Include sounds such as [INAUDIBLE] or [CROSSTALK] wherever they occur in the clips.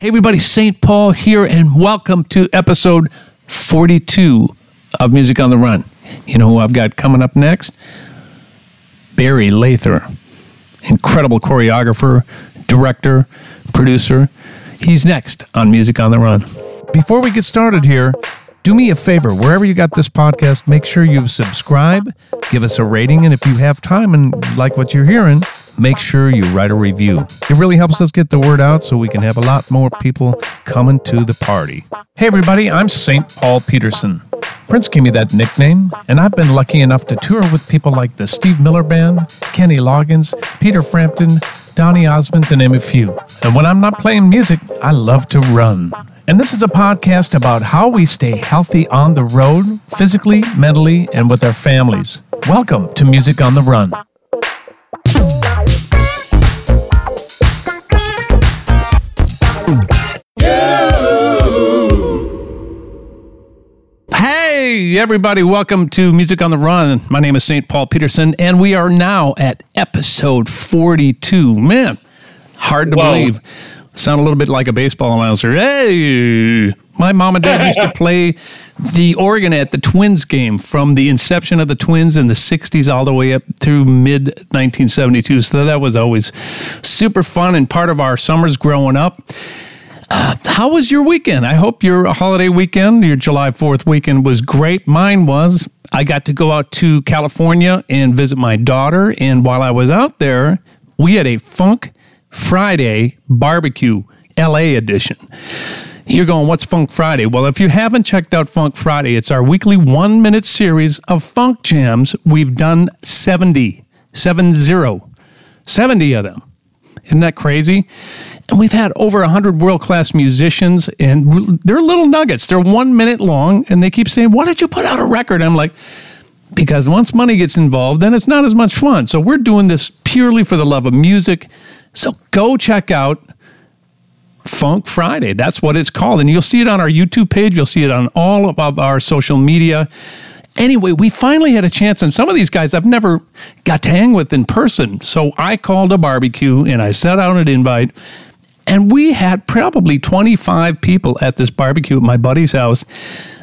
Hey, everybody, St. Paul here, and welcome to episode 42 of Music on the Run. You know who I've got coming up next? Barry Lather, incredible choreographer, director, producer. He's next on Music on the Run. Before we get started here, do me a favor, wherever you got this podcast, make sure you subscribe, give us a rating, and if you have time and like what you're hearing, make sure you write a review. It really helps us get the word out so we can have a lot more people coming to the party. Hey, everybody, I'm St. Paul Peterson. Prince gave me that nickname, and I've been lucky enough to tour with people like the Steve Miller Band, Kenny Loggins, Peter Frampton, Donny Osmond, to name a few. And when I'm not playing music, I love to run. And this is a podcast about how we stay healthy on the road, physically, mentally, and with our families. Welcome to Music on the Run. Hey, everybody, welcome to Music on the Run. My name is St. Paul Peterson, and we are now at episode 42. Man, hard to Whoa. believe. Sound a little bit like a baseball announcer. Hey, my mom and dad used to [LAUGHS] play the organ at the Twins game from the inception of the Twins in the 60s all the way up through mid 1972. So that was always super fun and part of our summers growing up. Uh, how was your weekend? I hope your holiday weekend, your July 4th weekend was great. Mine was. I got to go out to California and visit my daughter. And while I was out there, we had a Funk Friday barbecue, LA edition. You're going, what's Funk Friday? Well, if you haven't checked out Funk Friday, it's our weekly one minute series of funk jams. We've done 70, 70, 70 of them. Isn't that crazy? And we've had over 100 world class musicians, and they're little nuggets. They're one minute long, and they keep saying, Why did you put out a record? And I'm like, because once money gets involved, then it's not as much fun. So we're doing this purely for the love of music. So go check out Funk Friday. That's what it's called. And you'll see it on our YouTube page. You'll see it on all of our social media. Anyway, we finally had a chance, and some of these guys I've never got to hang with in person. So I called a barbecue and I sent out an invite. And we had probably 25 people at this barbecue at my buddy's house.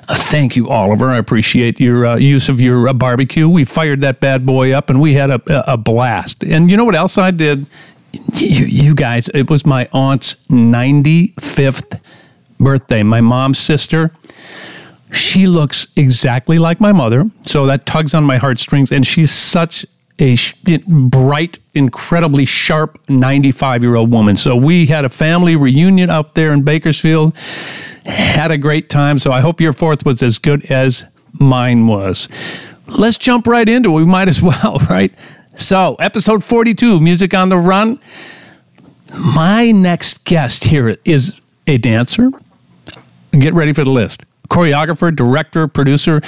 Uh, thank you, Oliver. I appreciate your uh, use of your uh, barbecue. We fired that bad boy up and we had a, a, blast. And you know what else I did? You, you guys, it was my aunt's 95th birthday, my mom's sister. She looks exactly like my mother. So that tugs on my heartstrings. And she's such a bright, incredibly sharp 95 year old woman. So we had a family reunion up there in Bakersfield, had a great time. So I hope your fourth was as good as mine was. Let's jump right into it. We might as [LAUGHS] well, right? So, episode 42, Music on the Run. My next guest here is a dancer. Get ready for the list choreographer, director, producer,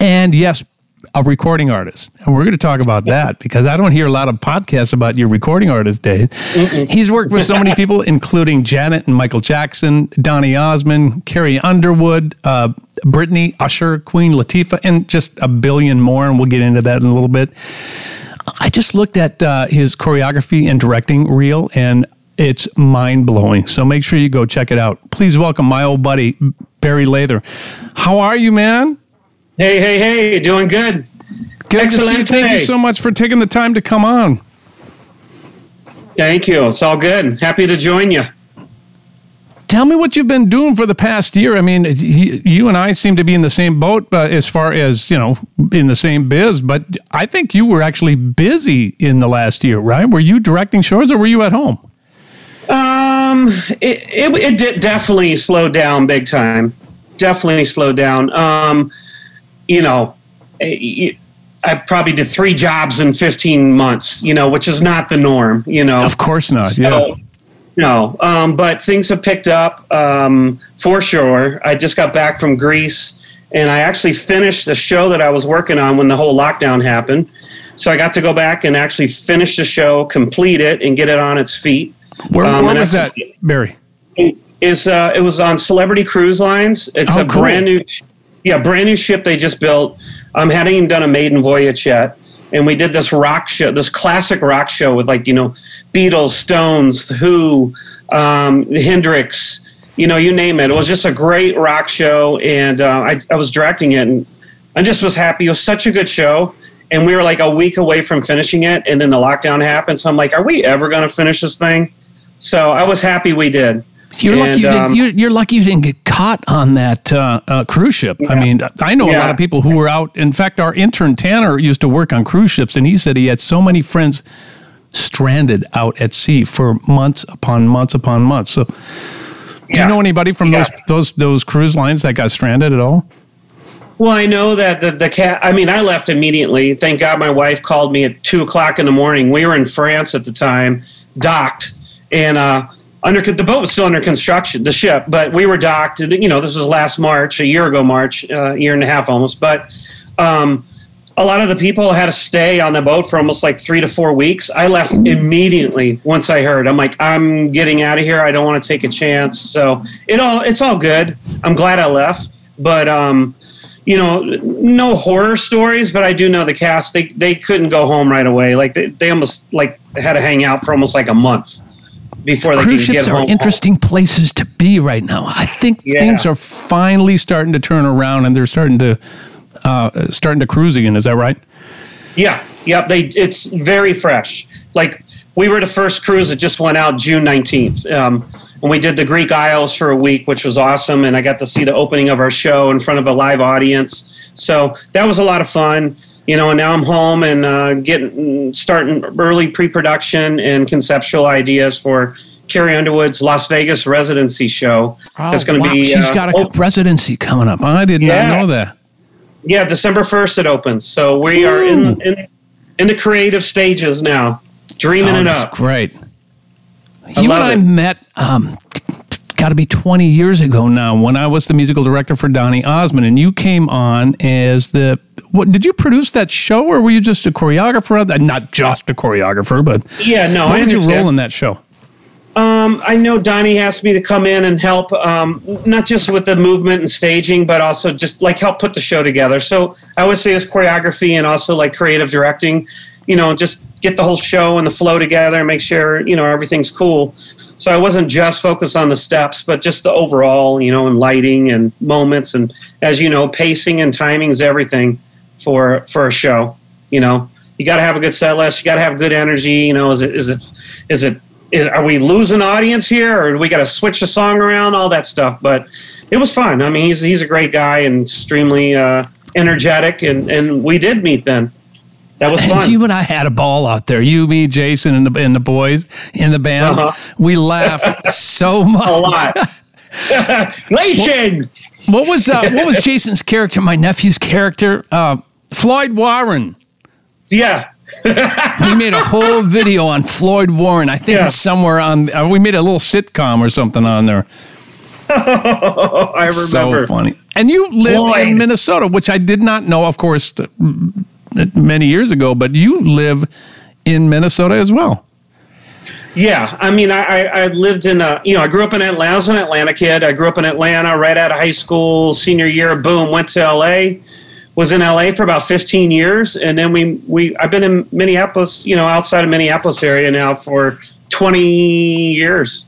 and yes, a recording artist. And we're going to talk about that because I don't hear a lot of podcasts about your recording artist, Dave. He's worked with so many [LAUGHS] people, including Janet and Michael Jackson, Donny Osmond, Carrie Underwood, uh, Britney, Usher, Queen Latifah, and just a billion more. And we'll get into that in a little bit. I just looked at uh, his choreography and directing reel, and it's mind blowing. So make sure you go check it out. Please welcome my old buddy, Barry Lather. How are you, man? Hey, hey, hey, doing good. Good to see you. Thank you so much for taking the time to come on. Thank you. It's all good. Happy to join you. Tell me what you've been doing for the past year. I mean, you and I seem to be in the same boat uh, as far as, you know, in the same biz, but I think you were actually busy in the last year, right? Were you directing shows or were you at home? Um, it, it, it did definitely slowed down big time. Definitely slowed down. Um, you know, I, I probably did three jobs in 15 months, you know, which is not the norm, you know. Of course not. So, yeah. No, um, but things have picked up um, for sure. I just got back from Greece, and I actually finished a show that I was working on when the whole lockdown happened. So I got to go back and actually finish the show, complete it, and get it on its feet. Where, Um, where was that, Barry? Is uh, it was on Celebrity Cruise Lines. It's Oh, a cool. brand new, yeah, brand new ship they just built. Um, hadn't even done a maiden voyage yet, and we did this rock show, this classic rock show with like you know Beatles, Stones, Who, um, Hendrix, you know, you name it. It was just a great rock show, and uh, I, I was directing it, and I just was happy. It was such a good show, and we were like a week away from finishing it, and then the lockdown happened. So I'm like, are we ever going to finish this thing? So I was happy we did. You're and, lucky. You um, you're, you're, lucky you didn't get caught on that uh, uh, cruise ship. Yeah. I mean, I know yeah. a lot of people who were out. In fact, our intern Tanner used to work on cruise ships, and he said he had so many friends stranded out at sea for months upon months upon months. So, do yeah. you know anybody from those those those cruise lines that got stranded at all? Well, I know that the, the cat. I mean, I left immediately. Thank God, my wife called me at two o'clock in the morning. We were in France at the time, docked, and uh, under the boat was still under construction, the ship, but we were docked. You know, this was last March, a year ago, March, a uh, year and a half almost. But um, a lot of the people had to stay on the boat for almost like three to four weeks. I left immediately once I heard. I'm like, I'm getting out of here. I don't want to take a chance. So it all it's all good. I'm glad I left, but um, you know, no horror stories. But I do know the cast. They they couldn't go home right away. Like they, they almost like had to hang out for almost like a month before they cruise ships are interesting places to be right now. I think yeah. things are finally starting to turn around, and they're starting to uh, starting to cruise again. Is that right? Yeah, yep. They it's very fresh. Like we were the first cruise that just went out June nineteenth. Um, and we did the Greek Isles for a week, which was awesome. And I got to see the opening of our show in front of a live audience. So that was a lot of fun you know, and now I'm home and uh, getting starting early pre-production and conceptual ideas for Carrie Underwood's Las Vegas residency show. Oh, that's going to wow. be. She's uh, got a op- residency coming up. I did yeah. not know that. Yeah, December first it opens. So we Ooh. are in, in, in the creative stages now, dreaming oh, it up. Great. I you and I met um, got to be 20 years ago now when I was the musical director for Donny Osmond and you came on as the what did you produce that show or were you just a choreographer not just a choreographer but yeah no what was your role in that show um, I know Donny asked me to come in and help, um, not just with the movement and staging, but also just like help put the show together. So I would say it's choreography and also like creative directing. You know, just get the whole show and the flow together and make sure you know everything's cool. So I wasn't just focused on the steps, but just the overall, you know, and lighting and moments, and as you know, pacing and timing is everything for for a show. You know, you got to have a good set list. You got to have good energy. You know, is it is it is it is are we losing audience here, or do we got to switch the song around? All that stuff, but it was fun. I mean, he's he's a great guy and extremely uh, energetic, and and we did meet then. That was [LAUGHS] fun. And you and I had a ball out there. You, me, Jason, and the, and the boys in the band. Uh-huh. We laughed [LAUGHS] so much. A lot. [LAUGHS] Nation. What, what was uh, what was Jason's character? My nephew's character, uh, Floyd Warren. Yeah. we made a whole video on Floyd Warren. I think yeah. it's somewhere on. Uh, we made a little sitcom or something on there. I remember. So funny. And you live Floyd. in Minnesota, which I did not know. Of course, many years ago, but you live in Minnesota as well. Yeah, I mean, I, I lived in a, you know, I grew up in Atlanta. I was an Atlanta kid. I grew up in Atlanta right out of high school, senior year, boom, went to LA. Was in LA for about 15 years, and then we we I've been in Minneapolis, you know, outside of Minneapolis area now for 20 years.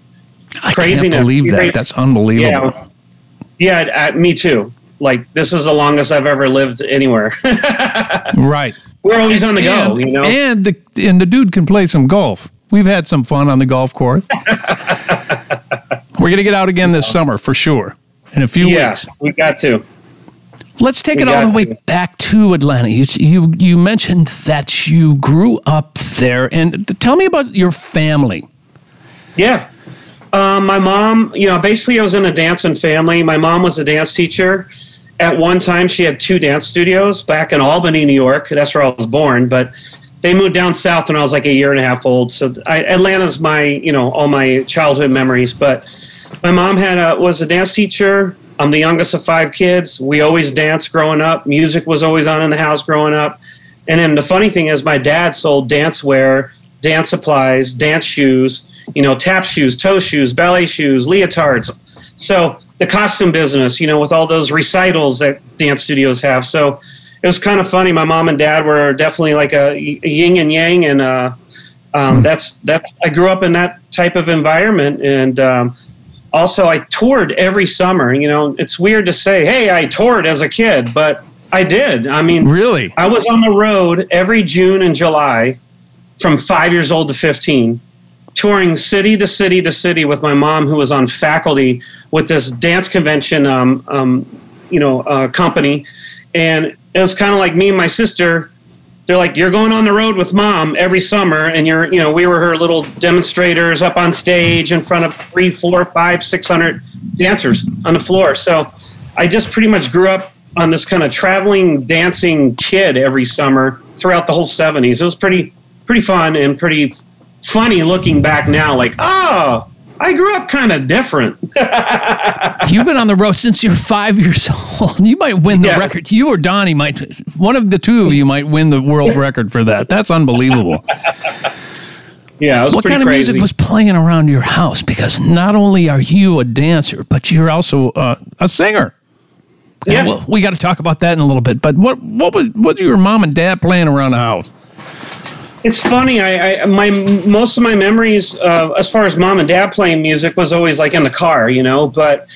I Craziness. can't believe that. That's unbelievable. Yeah, yeah uh, me too like this is the longest I've ever lived anywhere. [LAUGHS] right. We're always on the and, go, you know. And the, and the dude can play some golf. We've had some fun on the golf course. [LAUGHS] We're going to get out again this summer for sure. In a few yeah, weeks. we got to. Let's take we it all the way to. back to Atlanta. You, you you mentioned that you grew up there, and tell me about your family. Yeah, um, my mom, you know, basically I was in a dancing family. My mom was a dance teacher, at one time she had two dance studios back in Albany, New York. That's where I was born, but they moved down south when I was like a year and a half old. So I, Atlanta's my, you know, all my childhood memories. But my mom had a, was a dance teacher. I'm the youngest of five kids. We always danced growing up. Music was always on in the house growing up. And then the funny thing is, my dad sold dance wear, dance supplies, dance shoes, you know, tap shoes, toe shoes, ballet shoes, leotards. So the costume business, you know, with all those recitals that dance studios have. So it was kind of funny. My mom and dad were definitely like a, a yin and yang, and uh, um, hmm. that's that. I grew up in that type of environment, and um, also I toured every summer. You know, it's weird to say, hey, I toured as a kid, but I did. I mean, really, I was on the road every June and July from five years old to 15, touring city to city to city with my mom, who was on faculty with this dance convention, um, um, you know, uh, company. And it was kind of like me and my sister. They're like, you're going on the road with mom every summer, and you're, you know, we were her little demonstrators up on stage in front of three, four, five, six hundred dancers on the floor. So I just pretty much grew up on this kind of traveling dancing kid every summer throughout the whole 70s. It was pretty pretty fun and pretty funny looking back now like, "Oh, I grew up kind of different." [LAUGHS] You've been on the road since you're 5 years old. You might win the Yeah. record. You or Donny might one of the two of you might win the world record for that. That's unbelievable. [LAUGHS] yeah, was what kind of crazy. music was playing around your house? Because not only are you a dancer, but you're also uh, a singer. Yeah. we'll- we got to talk about that in a little bit. But what what was what were your mom and dad playing around the house? It's funny. I, I my most of my memories, uh, as far as mom and dad playing music, was always like in the car, you know. But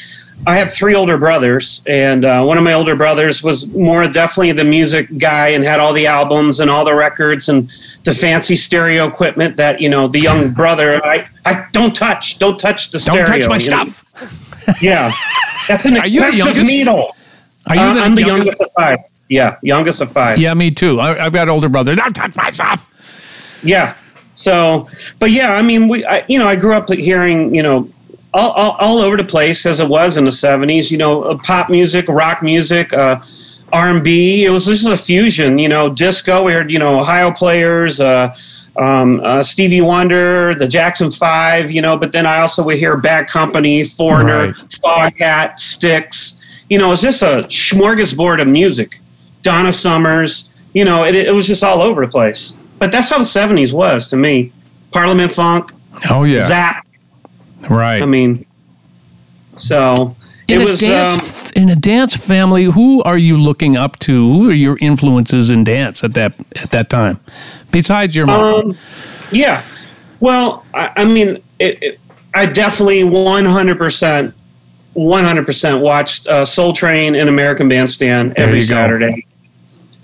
I have three older brothers, and uh, one of my older brothers was more definitely the music guy and had all the albums and all the records and the fancy stereo equipment that you know the young brother. I, I don't touch, don't touch the Don't stereo. touch my you know? stuff. Yeah, [LAUGHS] that's an Are you the youngest? needle. Are you Uh, the I'm the youngest? youngest of five. Yeah, youngest of five. Yeah, me too. I, I've got older brother. Don't touch my stuff. Yeah. So, but yeah, I mean, we, I, you know, I grew up hearing, you know, all, all, all over the place as it was in the '70s. You know, uh, pop music, rock music, uh, R&B. It was just a fusion. You know, disco. We heard, you know, Ohio players. Uh, um, uh, Stevie Wonder, the Jackson Five, you know, but then I also would hear Bad Company, Foreigner, Foghat, Styx. You know, it's just a smorgasbord of music. Donna Summers, you know, it, it was just all over the place. But that's how the 70s was to me. Parliament Funk, Oh yeah, Zapp. right. I mean, so in it a was. Um, in a dance family, who are you looking up to? Who are your influences in dance at that at that time? Besides your mom, Um, yeah. Well, I, I mean, it, it, I definitely 100%, 100% watched uh, Soul Train and American Bandstand There every you go. Saturday.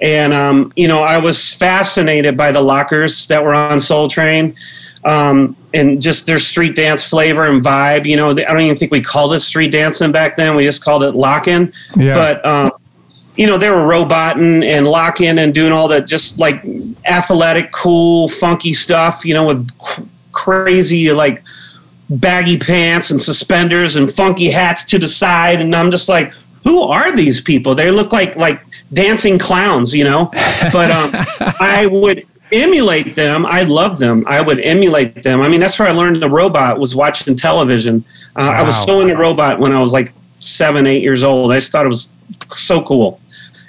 And, um, you know, I was fascinated by the lockers that were on Soul Train um, and just their street dance flavor and vibe. You know, I don't even think we called it street dancing back then. We just called it locking. Yeah. But, um, you know, they were roboting and locking and doing all the just like athletic, cool, funky stuff, you know, with cr- crazy, like baggy pants and suspenders and funky hats to the side. And I'm just like, who are these people? They look like, like dancing clowns, you know? But um, [LAUGHS] I would emulate them. I love them. I would emulate them. I mean, that's where I learned the robot was watching television. Uh, I was Wow. so into robot when I was like seven, eight years old. I just thought it was so cool.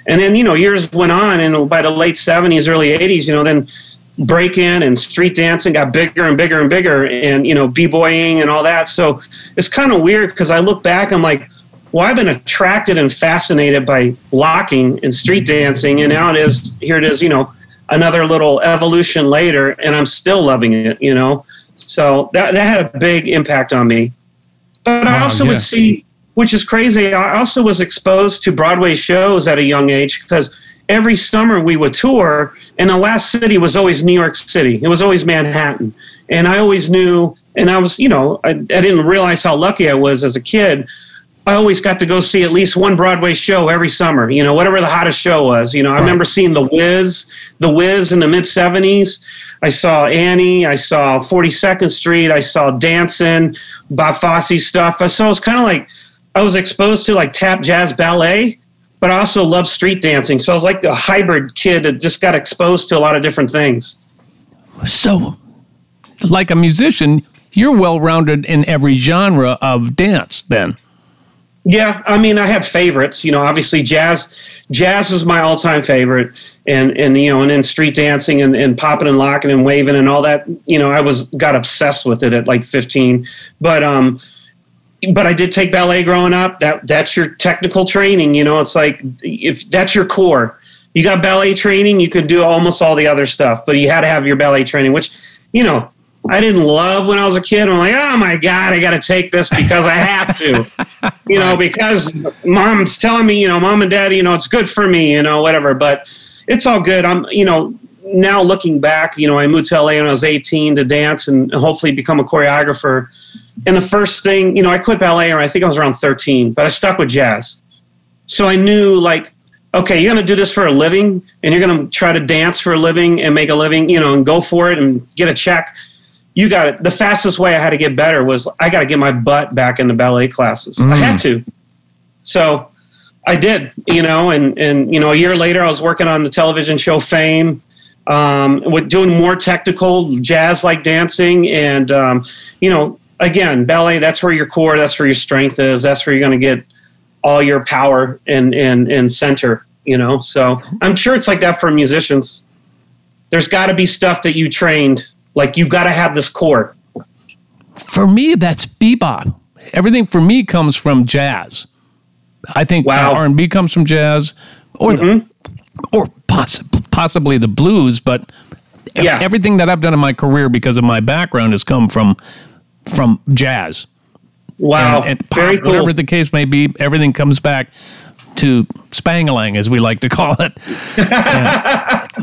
And then, you know, years went on, and by the late 70s, early 80s, you know, then break in and street dancing got bigger and bigger and bigger, and, you know, b boying and all that. So it's kind of weird because I look back, I'm like, well, I've been attracted and fascinated by locking and street dancing, and now it is, here it is, you know, another little evolution later, and I'm still loving it, you know. So that, that had a big impact on me. But I Wow, also yeah. would see, which is crazy, I also was exposed to Broadway shows at a young age because every summer we would tour, and the last city was always New York City. It was always Manhattan. And I always knew, and I was, you know, I, I didn't realize how lucky I was as a kid. I always got to go see at least one Broadway show every summer, you know, whatever the hottest show was. You know, I remember seeing The Wiz, The Wiz in the mid 70s. I saw Annie, I saw 42nd Street, I saw Dancing, Bob Fosse stuff. So it was kind of like I was exposed to like tap jazz ballet, but I also loved street dancing. So I was like a hybrid kid that just got exposed to a lot of different things. so like a musician, you're well rounded in every genre of dance. Then, Yeah, I mean, I have favorites. You know, obviously jazz. Jazz was my all-time favorite, and and you know, and then street dancing and, and popping and locking and waving and all that. You know, I was got obsessed with it at like 15. But um, but I did take ballet growing up. That that's your technical training. You know, it's like if that's your core. You got ballet training, you could do almost all the other stuff, but you had to have your ballet training, which you know I didn't love when I was a kid. I'm like, oh my God, I got to take this because I have to, [LAUGHS] you know, because mom's telling me, you know, mom and dad, you know, it's good for me, you know, whatever. But it's all good. I'm, you know, now looking back, you know, I moved to LA when I was 18 to dance and hopefully become a choreographer. And the first thing, you know, I quit ballet, or I think I was around 13, but I stuck with jazz. So I knew, like, okay, you're going to do this for a living and you're going to try to dance for a living and make a living, you know, and go for it and get a check. You got it. The fastest way I had to get better was I got to get my butt back into ballet classes. Mm. I had to. So I did, you know, and, and, you know, a year later I was working on the television show Fame, um, with doing more technical jazz like dancing. And, um, you know, again, ballet, that's where your core, that's where your strength is. That's where you're going to get all your power and, and, and center, you know? So I'm sure it's like that for musicians. There's got to be stuff that you trained. Like you've got to have this core. For me, that's bebop. Everything for me comes from jazz. I think wow. R&B comes from jazz or mm-hmm. the, or poss- possibly the blues, but yeah. everything that I've done in my career because of my background has come from from jazz. Wow. And, and pop, Very cool. whatever the case may be, everything comes back to spangalang, as we like to call it.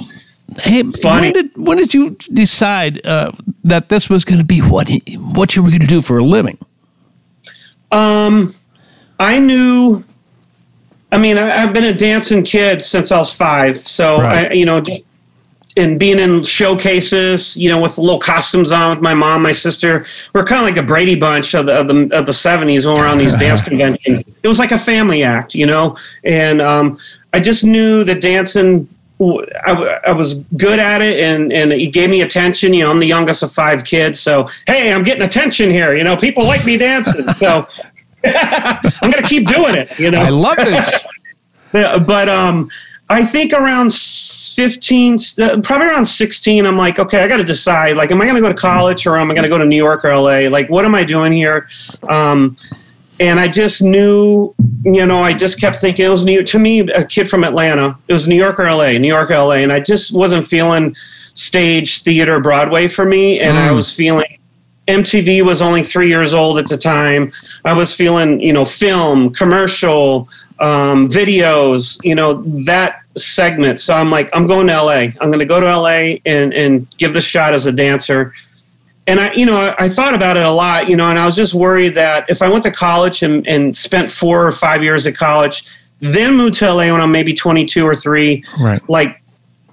[LAUGHS] [LAUGHS] hey, Funny. when did when did you decide uh, that this was going to be what what you were going to do for a living? Um, I knew. I mean, I, have been a dancing kid since I was five, so right. I, you know, and being in showcases, you know, with little costumes on with my mom, my sister. We're kind of like the Brady Bunch of the of the of the seventies when we're on these dance [LAUGHS] conventions. It was like a family act, you know, and um, I just knew that dancing. I, I was good at it, and and it gave me attention. You know, I'm the youngest of five kids, so hey, I'm getting attention here. You know, people like me dancing, so [LAUGHS] I'm gonna keep doing it. You know, I love this. [LAUGHS] but um, I think around 15, uh, probably around 16, I'm like, okay, I got to decide. Like, am I going to go to college or am I going to go to New York or LA? Like, what am I doing here? Um, and I just knew, you know, I just kept thinking it was new to me, a kid from Atlanta. It was New York or LA, New York, LA. And I just wasn't feeling stage, theater, Broadway for me. And mm. I was feeling MTV was only three years old at the time. I was feeling, you know, film, commercial, um, videos, you know, that segment. So I'm like, I'm going to LA. I'm going to go to LA and, and give this shot as a dancer. And I, you know, I, I, thought about it a lot, you know, and I was just worried that if I went to college and, and spent four or five years at college, then moved to LA when I'm maybe 22 or three, right. like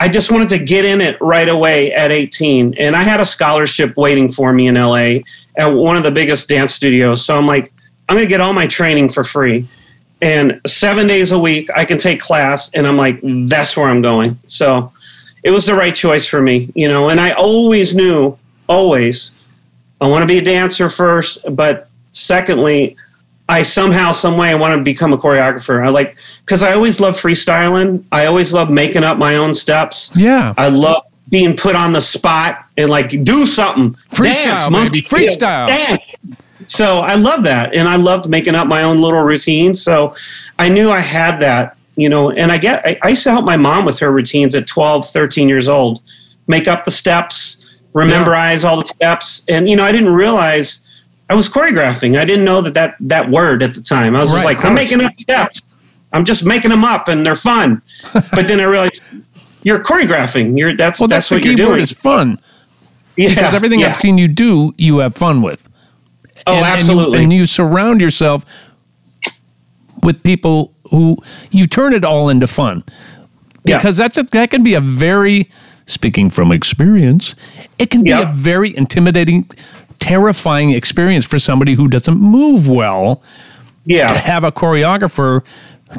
I just wanted to get in it right away at 18. And I had a scholarship waiting for me in LA at one of the biggest dance studios. So I'm like, I'm going to get all my training for free and seven days a week I can take class, and I'm like, that's where I'm going. So it was the right choice for me, you know. And I always knew, always, I want to be a dancer first, but secondly, I somehow, some way, I want to become a choreographer. I like because I always love freestyling. I always love making up my own steps. Yeah, I love being put on the spot and like do something. Freestyle, dance, baby, freestyle. Dance so I love that. And I loved making up my own little routines. So I knew I had that, you know, and I get, I, I used to help my mom with her routines at 12, 13 years old, make up the steps, rememberize yeah. all the steps. And, you know, I didn't realize I was choreographing. I didn't know that that, that word at the time. I was right, just like, I'm making up steps. I'm just making them up and they're fun. [LAUGHS] but then I realized you're choreographing. You're that's well, that's, that's the key word is fun. Yeah, because everything yeah. I've seen you do, you have fun with. Oh, and, absolutely. And you, and you surround yourself with people who you turn it all into fun because yeah. that's a, that can be a very speaking from experience it can be a very intimidating terrifying experience for somebody who doesn't move well yeah to have a choreographer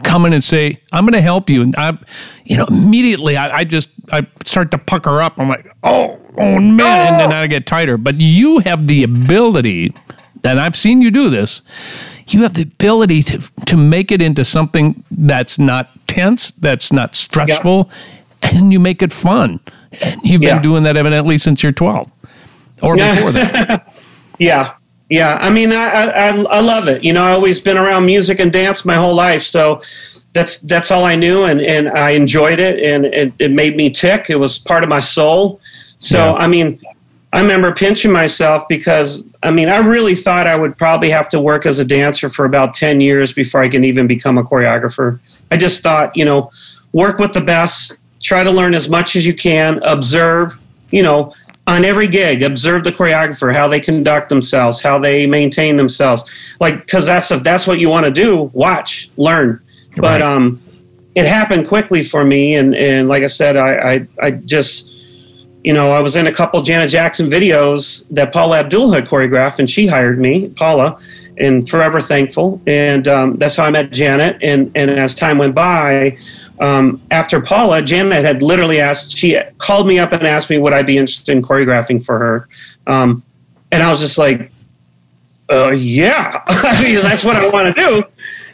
come in and say i'm going to help you and i you know immediately I, I, just i start to pucker up i'm like oh oh man oh. and then oh. i get tighter but you have the ability and I've seen you do this, you have the ability to, to make it into something that's not tense, that's not stressful, yeah. And you make it fun. And you've yeah. been doing that evidently since you're 12 or yeah. before that. [LAUGHS] yeah. Yeah. I mean, I, I, I love it. You know, I always been around music and dance my whole life. So that's, that's all I knew. And, and I enjoyed it and it, it made me tick. It was part of my soul. So, I mean, I remember pinching myself because I mean, I really thought I would probably have to work as a dancer for about 10 years before I can even become a choreographer. I just thought, you know, work with the best, try to learn as much as you can, observe, you know, on every gig, observe the choreographer, how they conduct themselves, how they maintain themselves. Like, cause that's, that's what you want to do. Watch, learn. Right. But, um, it happened quickly for me. And, and like I said, I, I, I just, you know, I was in a couple Janet Jackson videos that Paula Abdul had choreographed, and she hired me, Paula, and forever thankful. And um, that's how I met Janet. And and as time went by, um, after Paula, Janet had literally asked. She called me up and asked me would I be interested in choreographing for her, um, and I was just like, uh, yeah, [LAUGHS] I mean that's what I want to do.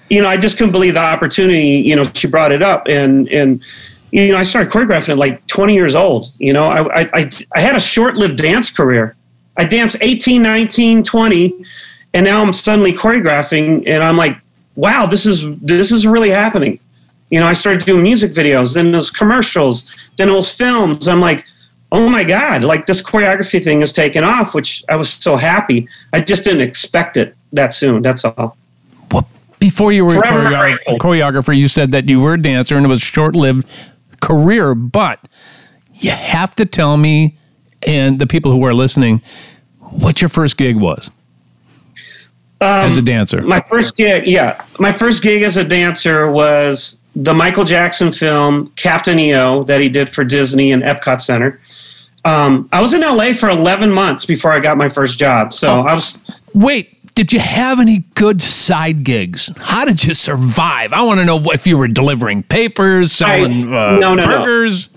You know, I just couldn't believe the opportunity. You know, she brought it up, and and you know, I started choreographing at like 20 years old. You know, I, I, I had a short lived dance career. I danced 18, 19, 20, and now I'm suddenly choreographing and I'm like, wow, this is, this is really happening. You know, I started doing music videos, then those commercials, then those films. I'm like, oh my God, like this choreography thing is taken off, which I was so happy. I just didn't expect it that soon. That's all. Well, before you were a choreographer, choreographer, you said that you were a dancer and it was a short lived career, but you have to tell me and the people who are listening what your first gig was um, as a dancer. My first gig, yeah, my first gig as a dancer was the Michael Jackson film Captain EO that he did for Disney and Epcot Center. Um, I was in LA for 11 months before I got my first job. So oh, I was. Wait, did you have any good side gigs? How did you survive? I want to know if you were delivering papers, selling I, uh, no, no, burgers.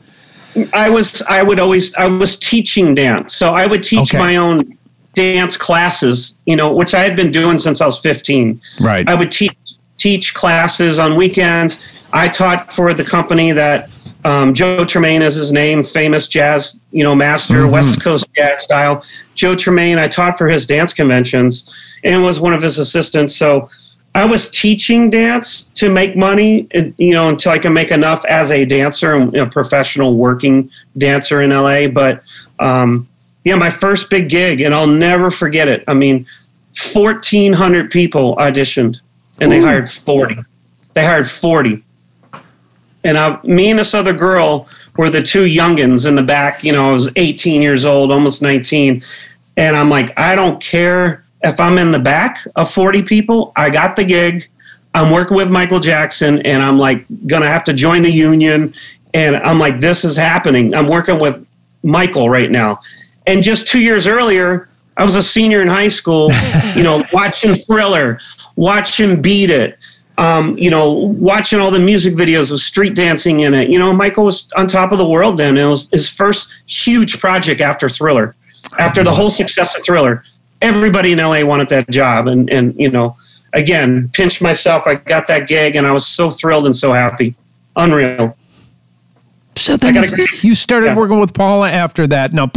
No. I was. I would always. I was teaching dance, so I would teach okay. my own dance classes. You know, which I had been doing since I was fifteen. Right. I would teach teach classes on weekends. I taught for the company that um, Joe Tremaine is his name, famous jazz, you know, master, mm-hmm. West Coast jazz style. Joe Tremaine, I taught for his dance conventions and was one of his assistants. So I was teaching dance to make money, you know, until I can make enough as a dancer and a professional working dancer in LA. But um, yeah, my first big gig, and I'll never forget it. I mean, 1,400 people auditioned, and they hired 40. They hired 40. And I, me and this other girl were the two youngins in the back. You know, I was 18 years old, almost 19. And I'm like, I don't care if I'm in the back of 40 people, I got the gig. I'm working with Michael Jackson and I'm like to have to join the union. And I'm like, this is happening. I'm working with Michael right now. And just two years earlier, I was a senior in high school, [LAUGHS] you know, watching Thriller, watching Beat It, um, you know, watching all the music videos with street dancing in it. You know, Michael was on top of the world then. It was his first huge project after Thriller, after the whole success of Thriller everybody in LA wanted that job. And, and, you know, again, pinched myself. I got that gig and I was so thrilled and so happy. Unreal. So then you started yeah. working with Paula after that. Now,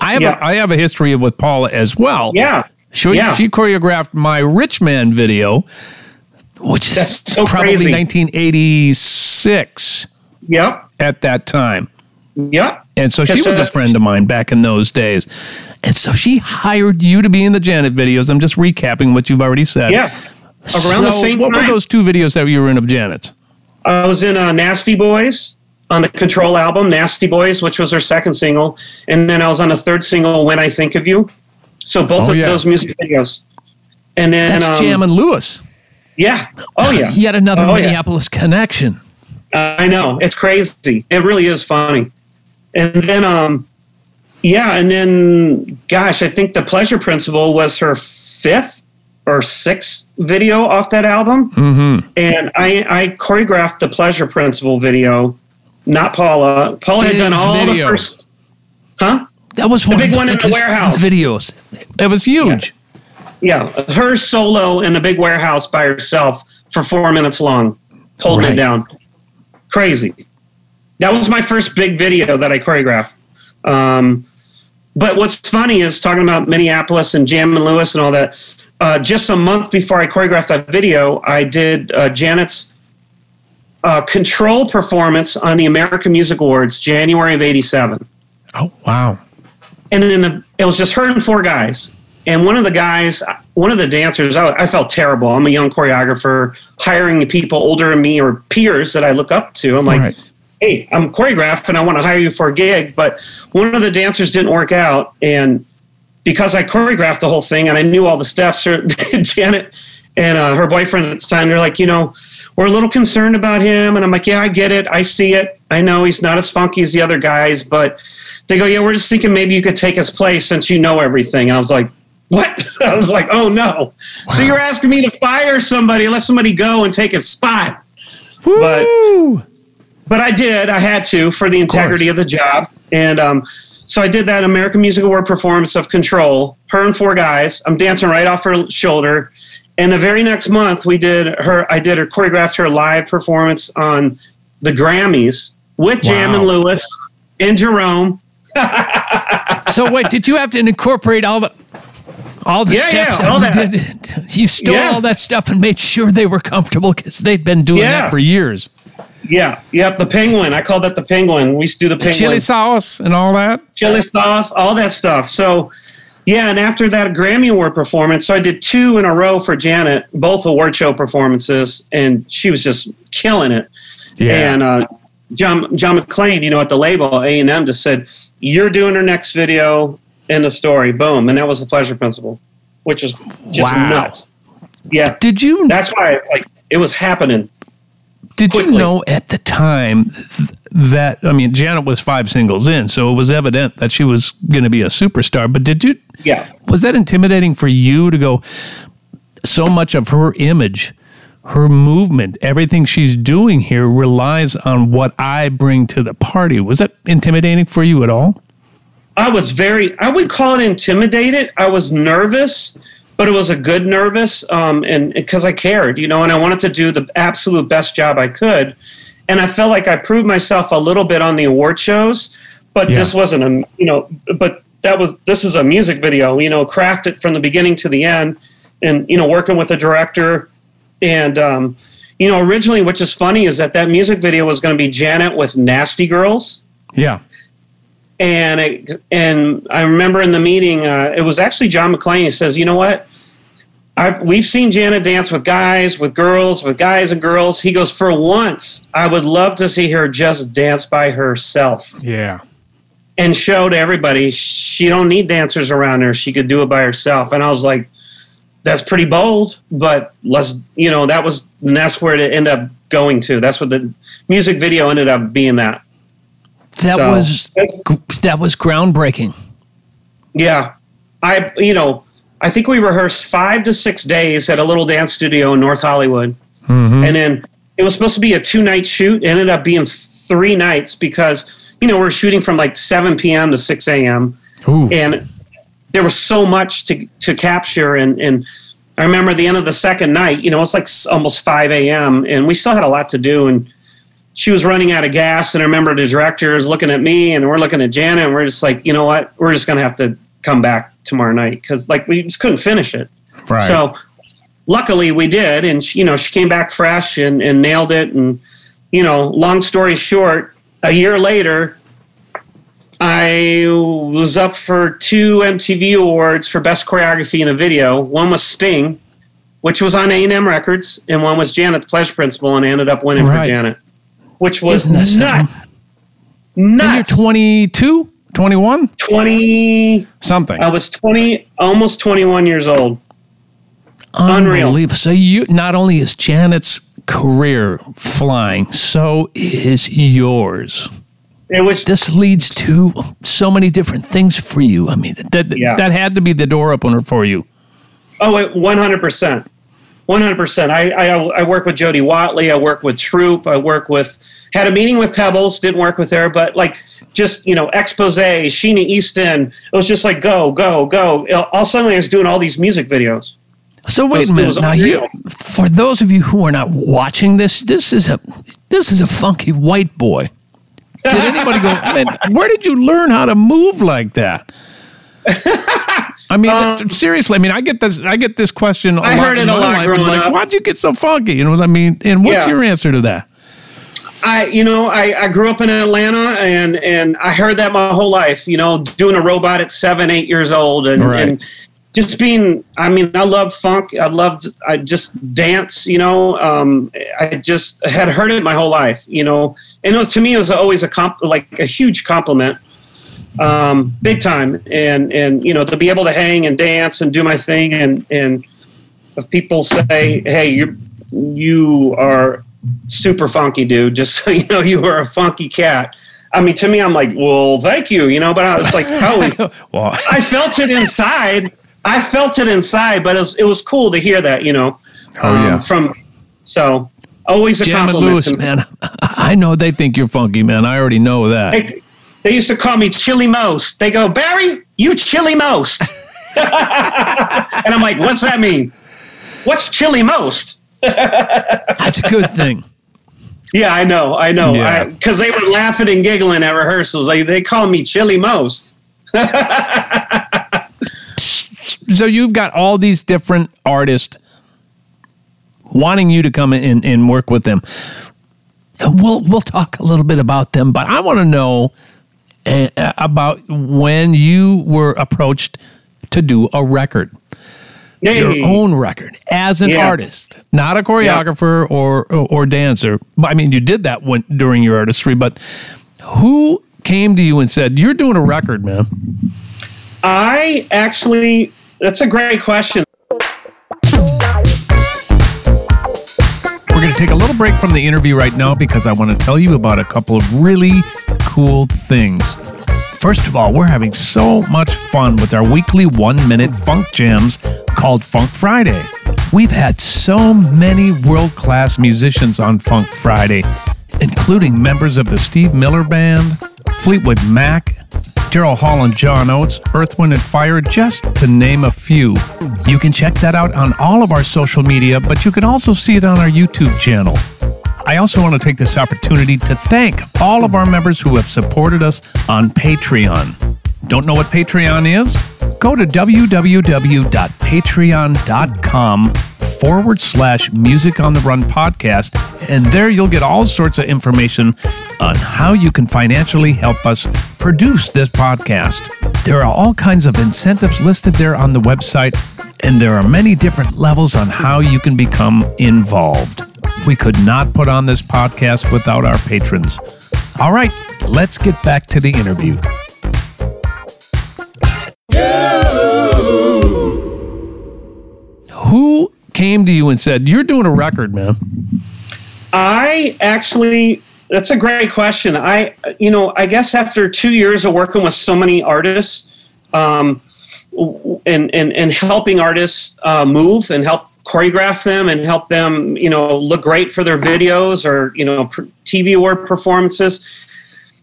I have, yeah. a, I have a history with Paula as well. Yeah. She, yeah. she choreographed my Rich Man video, which is so probably crazy. 1986. Yep. At that time. Yep. And so she was a friend of mine back in those days. And so she hired you to be in the Janet videos. I'm just recapping what you've already said. Yeah. Around so the same What time. were those two videos that you were in of Janet's? I was in uh, Nasty Boys on the Control album, Nasty Boys, which was her second single. And then I was on the third single, When I Think of You. So both oh, of yeah. those music videos. And then. That's um, Jam and Lewis. Yeah. Oh, yeah. [LAUGHS] Yet another oh, Minneapolis yeah. connection. I know. It's crazy. It really is funny. And then um, yeah, and then gosh, I think the Pleasure Principle was her fifth or sixth video off that album, mm-hmm. and I, I choreographed the Pleasure Principle video. Not Paula. Paula had done all video. the first. Huh? That was one the big one in the warehouse videos. It was huge. Yeah. Yeah. her solo in a big warehouse by herself for four minutes long, holding right. it down. Crazy. That was my first big video that I choreographed. Um, but what's funny is talking about Minneapolis and Jam and Lewis and all that. Uh, just a month before I choreographed that video, I did uh, Janet's uh, control performance on the American Music Awards, January of '87. Oh wow! and then the, it was just her and four guys. And one of the guys, one of the dancers, I, I, felt terrible. I'm a young choreographer, hiring people older than me or peers that I look up to. I'm like, right. hey, I'm choreographed and I want to hire you for a gig. But one of the dancers didn't work out. And because I choreographed the whole thing and I knew all the steps, [LAUGHS] Janet and uh, her boyfriend at the time, they're like, you know, we're a little concerned about him. And I'm like, yeah, I get it. I see it. I know he's not as funky as the other guys, but they go, yeah, we're just thinking maybe you could take his place since you know everything. And I was like, what? [LAUGHS] I was like, oh no. Wow. So you're asking me to fire somebody, let somebody go and take his spot. Woo! But, but I did. I had to for the integrity of, of the job. And um, so I did that American Music Award performance of Control, her and four guys. I'm dancing right off her shoulder. And the very next month, we did her. I did her choreographed her live performance on the Grammys with wow. Jam and Lewis and Jerome [LAUGHS] so wait, did you have to incorporate all the all the yeah, steps yeah, all that, did? You stole yeah. all that stuff and made sure they were comfortable because they'd been doing yeah. that for years. Yeah, yep. The penguin. I call that the penguin. We used to do the penguin. chili sauce and all that. Chili sauce, all that stuff. So, yeah, and after that Grammy Award performance, so I did two in a row for Janet, both award show performances, and she was just killing it. Yeah. And uh, John John McClain, you know, at the label A and M, just said, "You're doing her next video in the story." Boom, and that was the pleasure principle, which is just wow. nuts. Yeah. Did you? That's why, like, it was happening. Did quickly. you know at the time that I mean Janet was five singles in, so it was evident that she was going to be a superstar. But did you? Yeah. Was that intimidating for you to go? So much of her image her movement, everything she's doing here relies on what I bring to the party. Was that intimidating for you at all? I was very, I would call it intimidated. I was nervous, but it was a good nervous, um, and because I cared, you know, and I wanted to do the absolute best job I could. And I felt like I proved myself a little bit on the award shows, but yeah. this wasn't a, you know, but that was, this is a music video, you know, crafted from the beginning to the end and, you know, working with a director and um, you know, originally, which is funny, is that that music video was going to be Janet with Nasty Girls. Yeah. And it, and I remember in the meeting, uh, it was actually John McClain. He says, "You know what? I, we've seen Janet dance with guys, with girls, with guys and girls." He goes, "For once, I would love to see her just dance by herself." Yeah. And show to everybody she don't need dancers around her. She could do it by herself. And I was like, that's pretty bold, but let's you know that was and that's where it ended up going to. That's what the music video ended up being. That that so, was that was groundbreaking. Yeah, I you know I think we rehearsed five to six days at a little dance studio in North Hollywood, mm-hmm. and then it was supposed to be a two night shoot. It ended up being three nights because you know we're shooting from like seven p.m. to six a.m. Ooh. and there was so much to to capture and and I remember the end of the second night, you know, it's like almost 5 a.m. and we still had a lot to do. And she was running out of gas. And I remember the director is looking at me and we're looking at Janet and we're just like, you know what? We're just going to have to come back tomorrow night because like we just couldn't finish it. Right. So luckily we did. And, she, you know, she came back fresh and, and nailed it. And, you know, long story short, a year later, I was up for two MTV awards for best choreography in a video. One was Sting, which was on A&M Records, and one was Janet, the Pleasure Principle, and I ended up winning right. for Janet, which was nuts. Nuts. You're 22, 21? 20. Something. I was 20, almost 21 years old. Unreal. So you not only is Janet's career flying, so is yours. It was this leads to so many different things for you. I mean, that yeah. that had to be the door opener for you. Oh, one hundred percent, one hundred percent. I I work with Jody Watley. I work with Troop. I work with had a meeting with Pebbles. Didn't work with her, but like just you know expose sheena easton it was just like go go go all suddenly i was doing all these music videos so wait was, a minute now you for those of you who are not watching this this is a this is a funky white boy did anybody go, [LAUGHS] man, where did you learn how to move like that? [LAUGHS] I mean, um, seriously. I mean, I get this. I get this question a I lot in my life. like, up. why'd you get so funky? You know what I mean? And what's yeah. your answer to that? I, you know, I, I grew up in Atlanta and, and I heard that my whole life, you know, doing a robot at seven, eight years old and, Right. and just being, I mean, I love funk. I loved, I just dance, you know, um, I just had heard it my whole life, you know, and it was, to me, it was always a comp, like a huge compliment, um, big time. And, and, you know, to be able to hang and dance and do my thing and, and if people say, Hey, you you are super funky dude, just so [LAUGHS] you know, you are a funky cat. I mean, to me, I'm like, well, thank you, you know, but I was like, holy, [LAUGHS] Well, [LAUGHS] I felt it inside. I felt it inside, but it was, it was cool to hear that, you know, um, Oh, yeah. from, so always a Jam and compliment. Lewis, man. I know they think you're funky, man. I already know that. They, they used to call me Chili Most. They go, Barry, you Chili Most. [LAUGHS] and I'm like, what's that mean? What's Chili Most? That's a good thing. Yeah, I know, I know. Yeah. Because they were laughing and giggling at rehearsals. They they call me Chili Most. [LAUGHS] So you've got all these different artists wanting you to come in and, and work with them. And we'll we'll talk a little bit about them, but I want to know Uh, about when you were approached to do a record. your own record as an Yeah. artist, not a choreographer or, or or dancer. But I mean, you did that when, during your artistry. But who came to you and said, "You're doing a record, man"? I actually, that's a great question. We're going to take a little break from the interview right now because I want to tell you about a couple of really cool things. First of all, we're having so much fun with our weekly one minute funk jams called Funk Friday. We've had so many world class musicians on Funk Friday, including members of the Steve Miller Band, Fleetwood Mac, Daryl Hall and John Oates, Earth, Wind, and Fire, just to name a few. You can check that out on all of our social media, but you can also see it on our YouTube channel. I also want to take this opportunity to thank all of our members who have supported us on Patreon. Don't know what Patreon is? Go to www.patreon.com forward slash music on the run podcast, and there you'll get all sorts of information on how you can financially help us produce this podcast. There are all kinds of incentives listed there on the website, and there are many different levels on how you can become involved. We could not put on this podcast without our patrons. All right, let's get back to the interview. Who came to you and said, You're doing a record, man? I actually, that's a great question. I, you know, I guess after two years of working with so many artists, um, and, and, and helping artists uh, move and help choreograph them and help them, you know, look great for their videos or, you know, pr- TV award performances.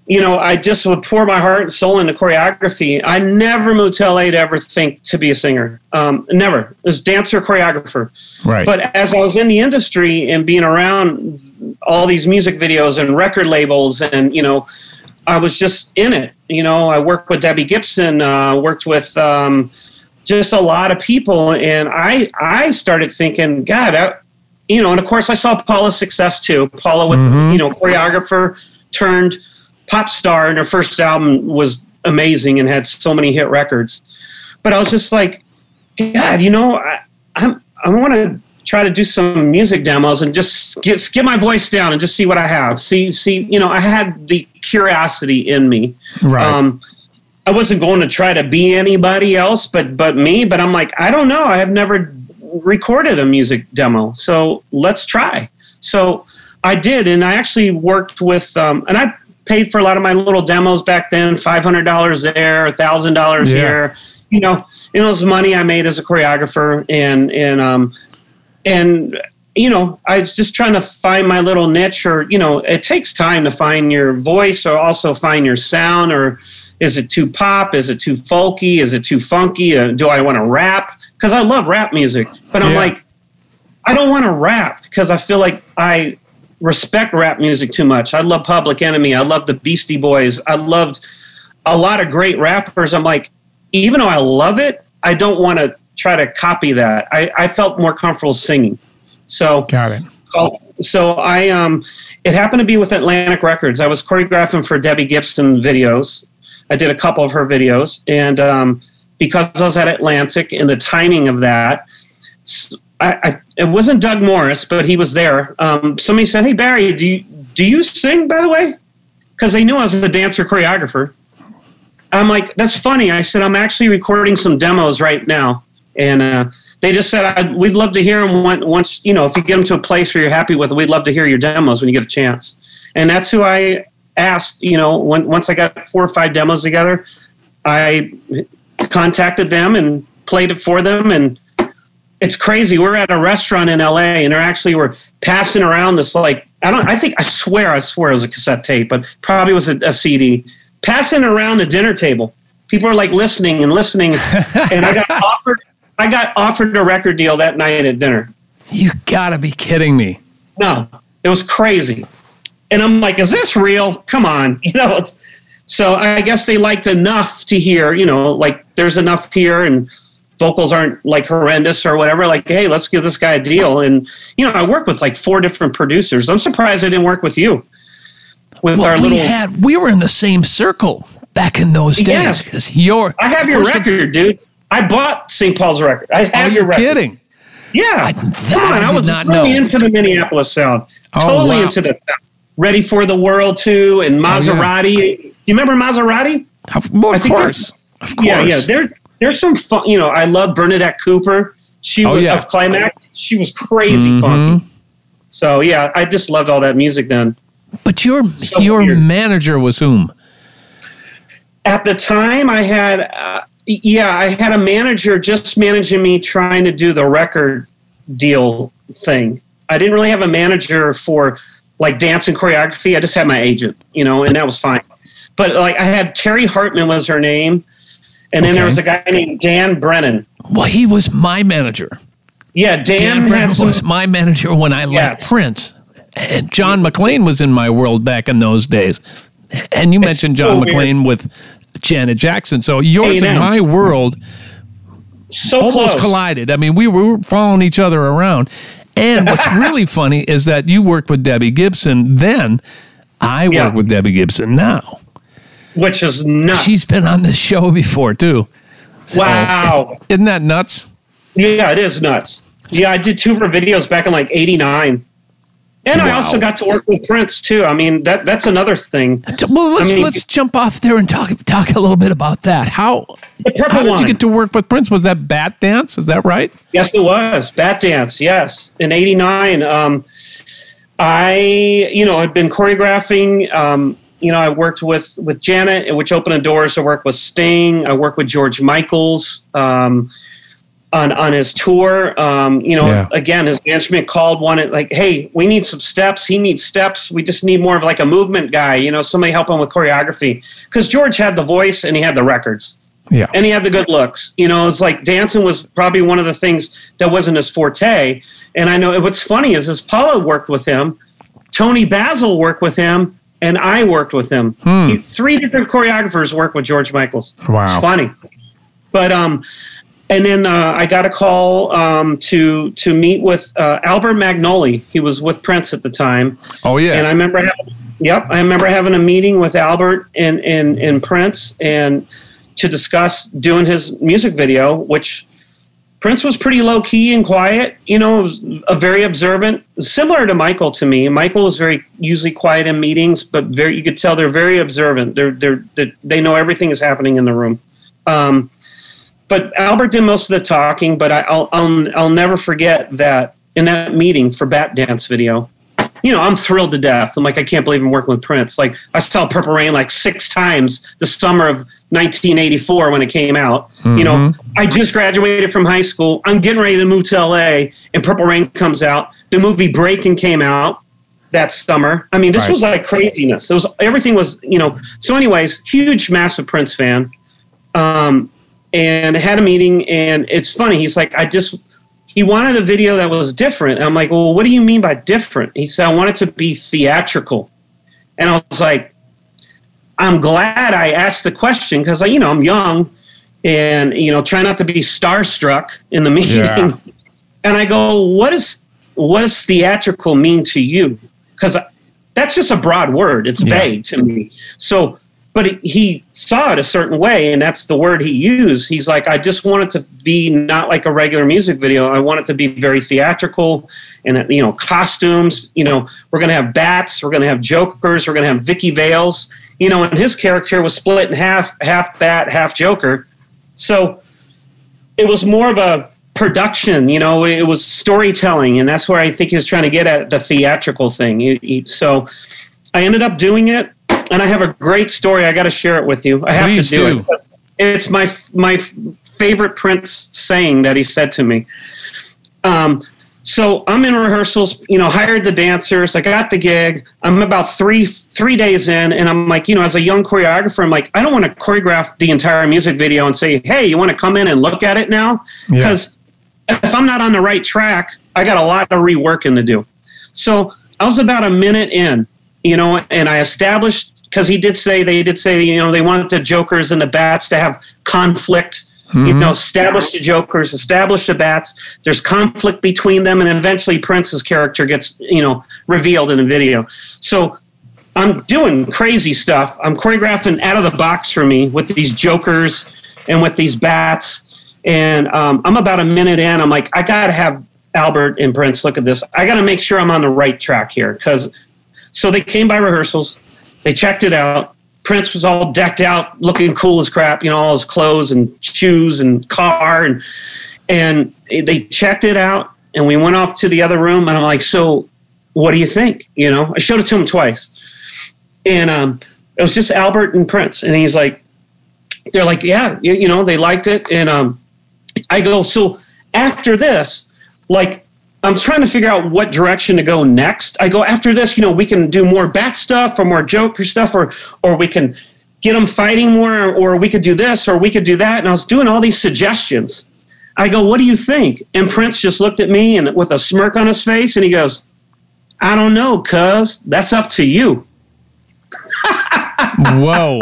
You know, I just would pour my heart and soul into choreography. I never moved to LA to ever think to be a singer. Um, never. As dancer, choreographer. Right. But as I was in the industry and being around all these music videos and record labels, and you know, I was just in it. You know, I worked with Debbie Gibson, uh, worked with um, just a lot of people, and I I started thinking, God, I, you know, and of course I saw Paula's success too. Paula, with you know, choreographer turned pop star, and her first album was amazing and had so many hit records. But I was just like, God, you know, I, I'm I want to try to do some music demos and just get get my voice down and just see what I have. See, see, you know, I had the curiosity in me. Right. Um, I wasn't going to try to be anybody else, but but me. But I'm like, I don't know. I have never recorded a music demo, so let's try. So I did, and I actually worked with, um, and I paid for a lot of my little demos back then. Five hundred dollars there, thousand dollars Yeah. here. You know, you know, it was money I made as a choreographer, and and um, and you know, I was just trying to find my little niche, or you know, it takes time to find your voice, or also find your sound, or is it too pop? Is it too folky? Is it too funky? Uh, do I want to rap? Because I love rap music, but I'm Yeah. like, I don't want to rap because I feel like I respect rap music too much. I love Public Enemy. I love the Beastie Boys. I loved a lot of great rappers. I'm like, even though I love it, I don't want to try to copy that. I, I felt more comfortable singing. So Got it. called, so I um, it happened to be with Atlantic Records. I was choreographing for Debbie Gibson videos. I did a couple of her videos, and um, because I was at Atlantic and the timing of that, I, I, it wasn't Doug Morris, but he was there. Um, somebody said, "Hey Barry, do you do you sing?" By the way, because they knew I was a dancer choreographer. I'm like, "That's funny." I said, "I'm actually recording some demos right now," and uh, they just said, "We'd love to hear them once. You know, if you get them to a place where you're happy with, we'd love to hear your demos when you get a chance." And that's who I asked. You know, when, once I got four or five demos together, I contacted them and played it for them and it's crazy. We're at a restaurant in LA and they're actually were passing around this like I don't I think I swear I swear it was a cassette tape, but probably was a, a CD. Passing around the dinner table. People are like listening and listening [LAUGHS] and I got offered I got offered a record deal that night at dinner. You gotta be kidding me. No, it was crazy. And I'm like, is this real? Come on. [LAUGHS] You know, so I guess they liked enough to hear, you know, like there's enough here and vocals aren't like horrendous or whatever like hey let's give this guy a deal. And you know i work with like four different producers. I'm surprised i didn't work with you. With well, our we little had we were in the same circle back in those days because your i have your record dude. I bought st paul's record. I have your record. kidding? Yeah. I, come on i, I was not really know. into the minneapolis sound. Oh, totally wow. into the ready for the world too and Mazarati oh, yeah. do you remember Mazarati of, well, of course of course yeah yeah they're there's some fun. You know, I love Bernadette Cooper. She oh, was yeah. of Klymaxx. She was crazy mm-hmm. funky. So yeah, I just loved all that music then. But your so your weird. manager was whom? At the time, I had uh, yeah, I had a manager just managing me trying to do the record deal thing. I didn't really have a manager for like dance and choreography. I just had my agent, you know, and that was fine. But like I had Terry Hartman was her name and then okay. there was a guy named Dan Brennan. Well, he was my manager. Yeah, Dan, Dan Brennan some, was my manager when I left Prince. And John McClain was in my world back in those days. And you mentioned John so McClain with Janet Jackson. So yours and my world so almost close. collided. I mean, we were following each other around. And what's [LAUGHS] really funny is that you worked with Debbie Gibson then. I work yeah. with Debbie Gibson now which is nuts. She's been on this show before too. Wow, so, isn't that nuts? Yeah, it is nuts. Yeah, I did two of her videos back in like '89. And wow. I also got to work with Prince too. I mean, that that's another thing. Well, let's I mean, let's jump off there and talk talk a little bit about that. How, how did you get to work with Prince? Was that Bat Dance? Is that right? Yes, it was Bat Dance. Yes, in '89. Um, I, you know, had been choreographing um, you know, I worked with with Janet, which opened the doors. I worked with Sting. I worked with George Michaels um, on on his tour. Um, you know, yeah. again, his management called one like, "Hey, we need some steps. He needs steps. We just need more of like a movement guy. You know, somebody help him with choreography." Because George had the voice and he had the records. Yeah. And he had the good looks. You know, it's like dancing was probably one of the things that wasn't his forte. And I know what's funny is, is Paula worked with him, Toni Basil worked with him, and I worked with him. Hmm. He, three different choreographers worked with George Michaels. Wow, it's funny. But um, and then uh, I got a call um, to to meet with uh, Albert Magnoli. He was with Prince at the time. Oh yeah, and I remember. Having, yep, I remember having a meeting with Albert and and and Prince and to discuss doing his music video, which Prince was pretty low key and quiet. You know, was a very observant, similar to Michael to me. Michael is very usually quiet in meetings, but very you could tell they're very observant. They're they're, they're they know everything is happening in the room. Um, but Albert did most of the talking. But I, will I'll I'll never forget that in that meeting for Bat Dance video. You know, I'm thrilled to death. I'm like, I can't believe I'm working with Prince. Like, I saw Purple Rain like six times the summer of 1984 when it came out. Mm-hmm. You know, mm-hmm. I just graduated from high school. I'm getting ready to move to LA, and Purple Rain comes out. The movie Breaking came out that summer. I mean, this right. was like craziness. It was everything was you know. So, anyways, huge, massive Prince fan, um, and had a meeting. And it's funny. He's like, I just he wanted a video that was different. I'm like, well, what do you mean by different? He said, I want it to be theatrical, and I was like I'm glad I asked the question because you know I'm young and you know try not to be starstruck in the [LAUGHS] meeting. Yeah. And I go, what is what does theatrical mean to you? Because that's just a broad word. It's Yeah. vague to me. So, but he- saw it a certain way, and that's the word he used. He's like, I just want it to be not like a regular music video. I want it to be very theatrical, and you know, costumes. You know, we're gonna have bats. We're gonna have jokers. We're gonna have Vicki Vales. You know, and his character was split in half, half bat, half Joker. So it was more of a production, you know, it was storytelling, and that's where I think he was trying to get at the theatrical thing. So I ended up doing it, and I have a great story. I got to share it with you. I have Please to do, do. it. It's my my favorite Prince saying that he said to me. Um, so I'm in rehearsals, you know, hired the dancers. I got the gig. I'm about three three days in, and I'm like, you know, as a young choreographer, I'm like, I don't want to choreograph the entire music video and say, hey, you want to come in and look at it now? Yeah. Because if I'm not on the right track, I got a lot of reworking to do. So I was about a minute in, you know, and I established because he did say they did say you know they wanted the jokers and the bats to have conflict. You know, establish the jokers, establish the bats. There's conflict between them, and eventually Prince's character gets you know revealed in a video. So I'm doing crazy stuff. I'm choreographing out of the box for me with these jokers and with these bats. And um, I'm about a minute in. I'm like, I got to have Albert and Prince look at this. I got to make sure I'm on the right track here. Because so they came by rehearsals, they checked it out. Prince was all decked out, looking cool as crap, you know, all his clothes and shoes and car. And, and they checked it out. And we went off to the other room. And I'm like, so what do you think? You know, I showed it to him twice and um, it was just Albert and Prince, and he's like, they're like, yeah, you, you know, they liked it, and um, I go, so after this, like, I'm trying to figure out what direction to go next. I go after this, you know, we can do more bat stuff or more Joker stuff, or or we can get them fighting more, or we could do this, or we could do that, and I was doing all these suggestions. I go, what do you think? And Prince just looked at me and with a smirk on his face, and he goes, I don't know, cuz that's up to you. [LAUGHS] Whoa.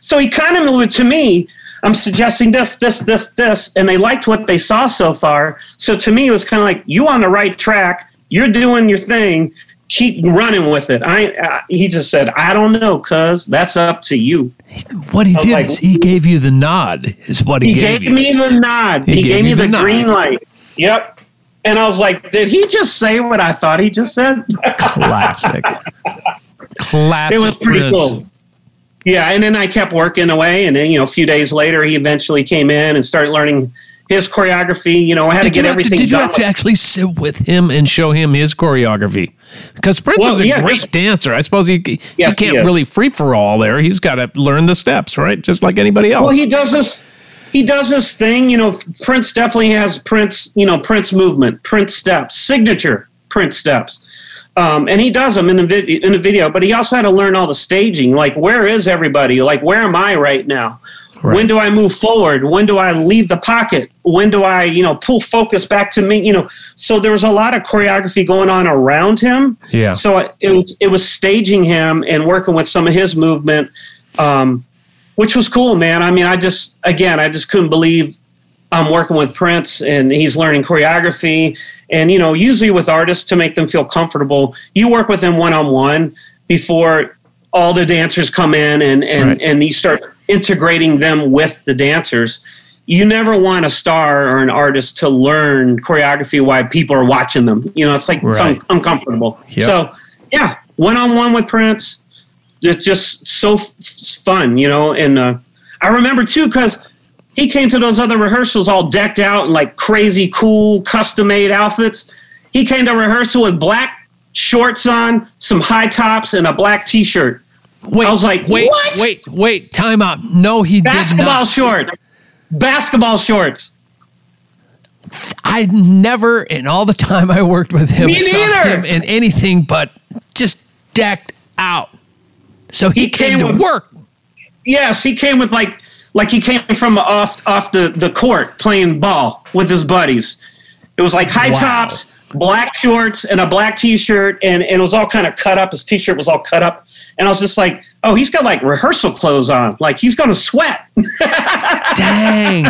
So he kind of looked to me, I'm suggesting this, this, this, this, and they liked what they saw so far. So to me, it was kind of like you on the right track. You're doing your thing. Keep running with it. I. Uh, he just said, I don't know, cuz that's up to you. What he did like- is he gave you the nod, is what he, He gave, gave me the nod. He He, gave gave me the the, green light. Yep. And I was like, did he just say what I thought he just said? Classic. Classic. [LAUGHS] it was pretty Prince. cool. Yeah, and then I kept working away, and then you know, a few days later, he eventually came in and started learning his choreography. You know, I had Did to get have to, everything did you have to actually sit with him and show him his choreography? Because Prince Well, is a yeah, great dancer. I suppose he, he Yes, he can't is. really free for all there. He's got to learn the steps, right? Just like anybody else. Well, he does this. He does this thing. You know, Prince definitely has Prince. You know, Prince movement, Prince steps, signature Prince steps, um, and he does them in the vid- in the video. But he also had to learn all the staging. Like, where is everybody? Like, where am I right now? Right. When do I move forward? When do I leave the pocket? When do I, you know, pull focus back to me? You know, so there was a lot of choreography going on around him. Yeah. So it, it was it was staging him and working with some of his movement, um, which was cool, man. I mean, I just again, I just couldn't believe I'm working with Prince and he's learning choreography. And you know, usually with artists to make them feel comfortable, you work with them one on one before all the dancers come in and and Right. and you start integrating them with the dancers. You never want a star or an artist to learn choreography while people are watching them. You know, it's like it's un- uncomfortable. Yep. So, yeah, one on one with Prince, it's just so f- fun, you know. And uh, I remember too because he came to those other rehearsals all decked out in like crazy, cool, custom made outfits. He came to rehearsal with black shorts on, some high tops, and a black t shirt. wait, I was like, wait, what? wait, wait, time out. No, he did Basketball not. shorts. Basketball shorts. I never, in all the time I worked with him, Me saw neither. him in anything but just decked out. So he, He came, came to with- work. Yes, he came with like like he came from off off the, the court playing ball with his buddies. It was like high Wow. tops, black shorts, and a black t shirt, and, and it was all kind of cut up. His t shirt was all cut up. And I was just like, oh, he's got like rehearsal clothes on. Like he's gonna sweat. [LAUGHS] Dang.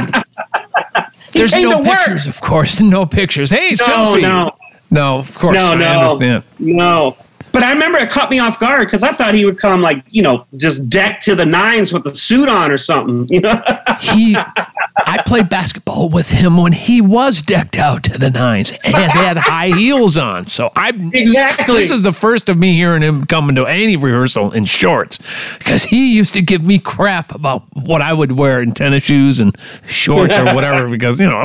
There's no to work. pictures, of course. [LAUGHS] No pictures. Hey, No, selfie. no. No, of course. No, I no, understand. no. But I remember it caught me off guard because I thought he would come like you know just decked to the nines with the suit on or something. You know, [LAUGHS] He, I played basketball with him when he was decked out to the nines and had high heels on. So I Exactly. This is the first of me hearing him coming to any rehearsal in shorts because he used to give me crap about what I would wear in tennis shoes and shorts or whatever [LAUGHS] because you know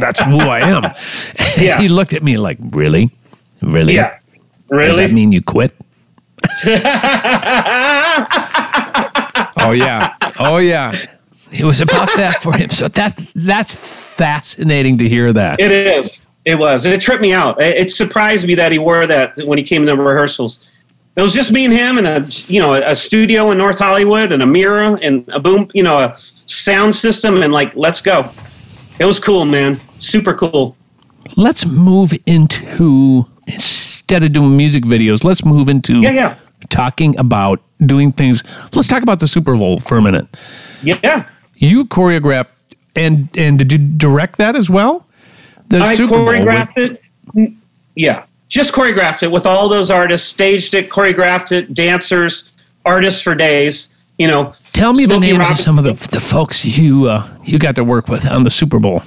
that's who I am. Yeah. he looked at me like, really, really. yeah, Does that mean you quit? [LAUGHS] oh yeah. Oh yeah. It was about that for him. So that that's fascinating to hear that. It is. It was. It tripped me out. It, it surprised me that he wore that when he came to rehearsals. It was just me and him and a you know a studio in North Hollywood and a mirror and a boom you know a sound system and like let's go. It was cool, man. Super cool. Let's move into instead of doing music videos, let's move into Yeah, yeah, talking about doing things. Let's talk about the Super Bowl for a minute. yeah. You choreographed and and did you direct that as well? The I Super Bowl with- choreographed it. Yeah, just choreographed it with all those artists, staged it, choreographed it, dancers, artists for days. You know, Tell me the Smokey names of some of the, the folks you uh, you got to work with on the Super Bowl.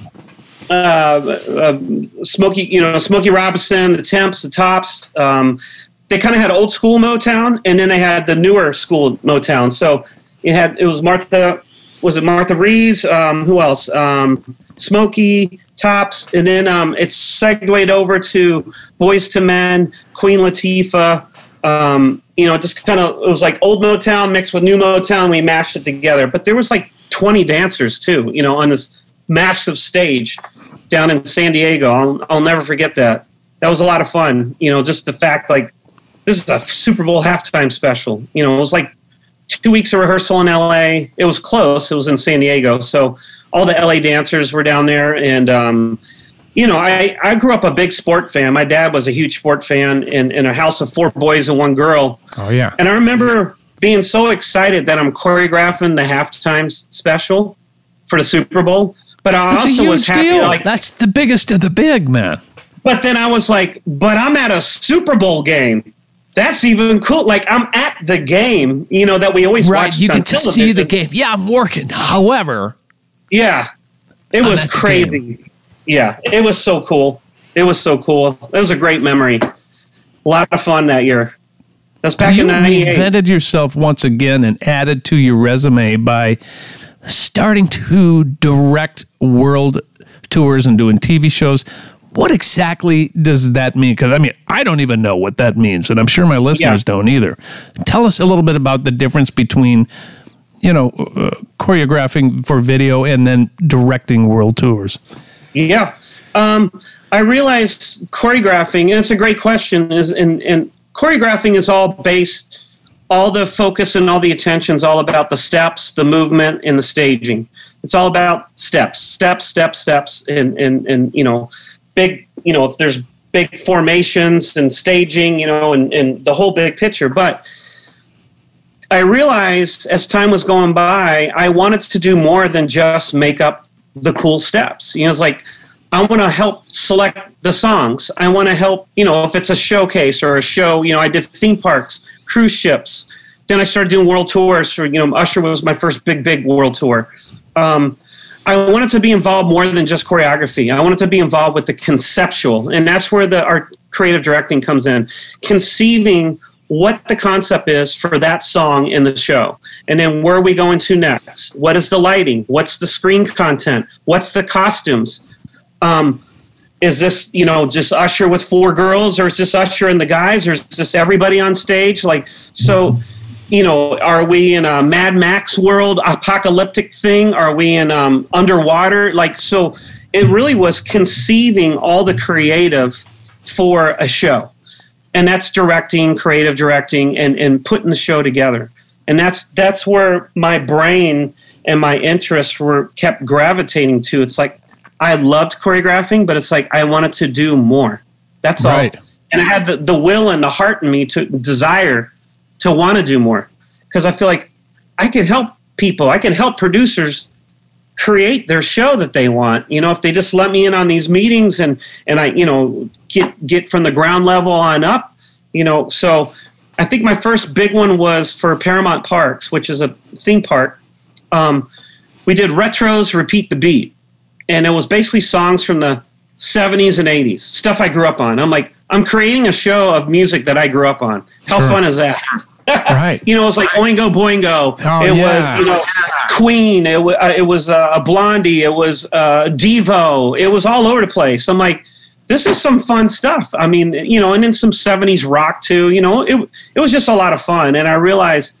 Uh, uh, Smokey, you know, Smokey Robinson, the Temps, the Tops. Um, they kind of had old school Motown, and then they had the newer school Motown. So it had it was Martha, was it Martha Reeves? Um, who else? Um, Smokey Tops, and then um, it segued over to Boyz II Men, Queen Latifah. Um, you know, just kind of it was like old Motown mixed with new Motown. We mashed it together, but there was like 20 dancers too. You know, on this massive stage down in San Diego. I'll, I'll never forget that. That was a lot of fun. You know, just the fact like this is a Super Bowl halftime special. You know, it was like two weeks of rehearsal in LA. It was close. It was in San Diego. So all the LA dancers were down there. And, um, you know, I, I grew up a big sport fan. My dad was a huge sport fan in, in a house of four boys and one girl. Oh yeah. And I remember being so excited that I'm choreographing the halftime special for the Super Bowl. But I That's a also huge was happy, deal. like, That's the biggest of the big, man. but then I was like, but I'm at a Super Bowl game. That's even cool. Like I'm at the game, you know, that we always Right. watch. You on get to see the game. Yeah, I'm working. However, Yeah, it I'm was crazy. Yeah, it was so cool. It was so cool. It was a great memory. A lot of fun that year. That's back you in '98. reinvented yourself once again and added to your resume by starting to direct world tours and doing TV shows. What exactly does that mean? Because I mean, I don't even know what that means, and I'm sure my listeners don't either. Tell us a little bit about the difference between, you know, uh, choreographing for video and then directing world tours. Yeah. Um, I realized choreographing, and it's a great question, is and, and choreographing is all based, all the focus and all the attention is all about the steps, the movement, and the staging. It's all about steps, steps, steps, steps, and and and you know, big, you know, if there's big formations and staging, you know, and, and the whole big picture. But I realized as time was going by, I wanted to do more than just make up the cool steps. You know, it's like I want to help select the songs. I want to help, you know, if it's a showcase or a show, you know, I did theme parks, cruise ships. Then I started doing world tours for, you know, Usher was my first big, big world tour. Um, I wanted to be involved more than just choreography. I wanted to be involved with the conceptual, and that's where the art creative directing comes in. Conceiving what the concept is for that song in the show, and then where are we going to next? What is the lighting? What's the screen content? What's the costumes? Um, is this you know just Usher with four girls, or is this Usher and the guys, or is this everybody on stage? Like so you know, are we in a Mad Max world, apocalyptic thing? Are we in um, underwater? Like, so it really was conceiving all the creative for a show. And that's directing, creative directing, and, and putting the show together. And that's that's where my brain and my interests were kept gravitating to. It's like I loved choreographing, but it's like I wanted to do more. That's Right. all. And I had the, the will and the heart in me to desire to want to do more because I feel like I can help people. I can help producers create their show that they want. You know, if they just let me in on these meetings and and I, you know, get get from the ground level on up. You know, so I think my first big one was for Paramount Parks, which is a theme park. Um, we did retros, repeat the beat, and it was basically songs from the 70s and 80s, stuff I grew up on. I'm like, I'm creating a show of music that I grew up on. How Sure. fun is that? [LAUGHS] Right. you know, it was like Oingo Boingo. Oh, it yeah. was, you know, Queen. It, wa- uh, it was uh, a Blondie. It was uh, Devo. It was all over the place. I'm like, this is some fun stuff. I mean, you know, and then some 70s rock too. You know, it, it was just a lot of fun. And I realized,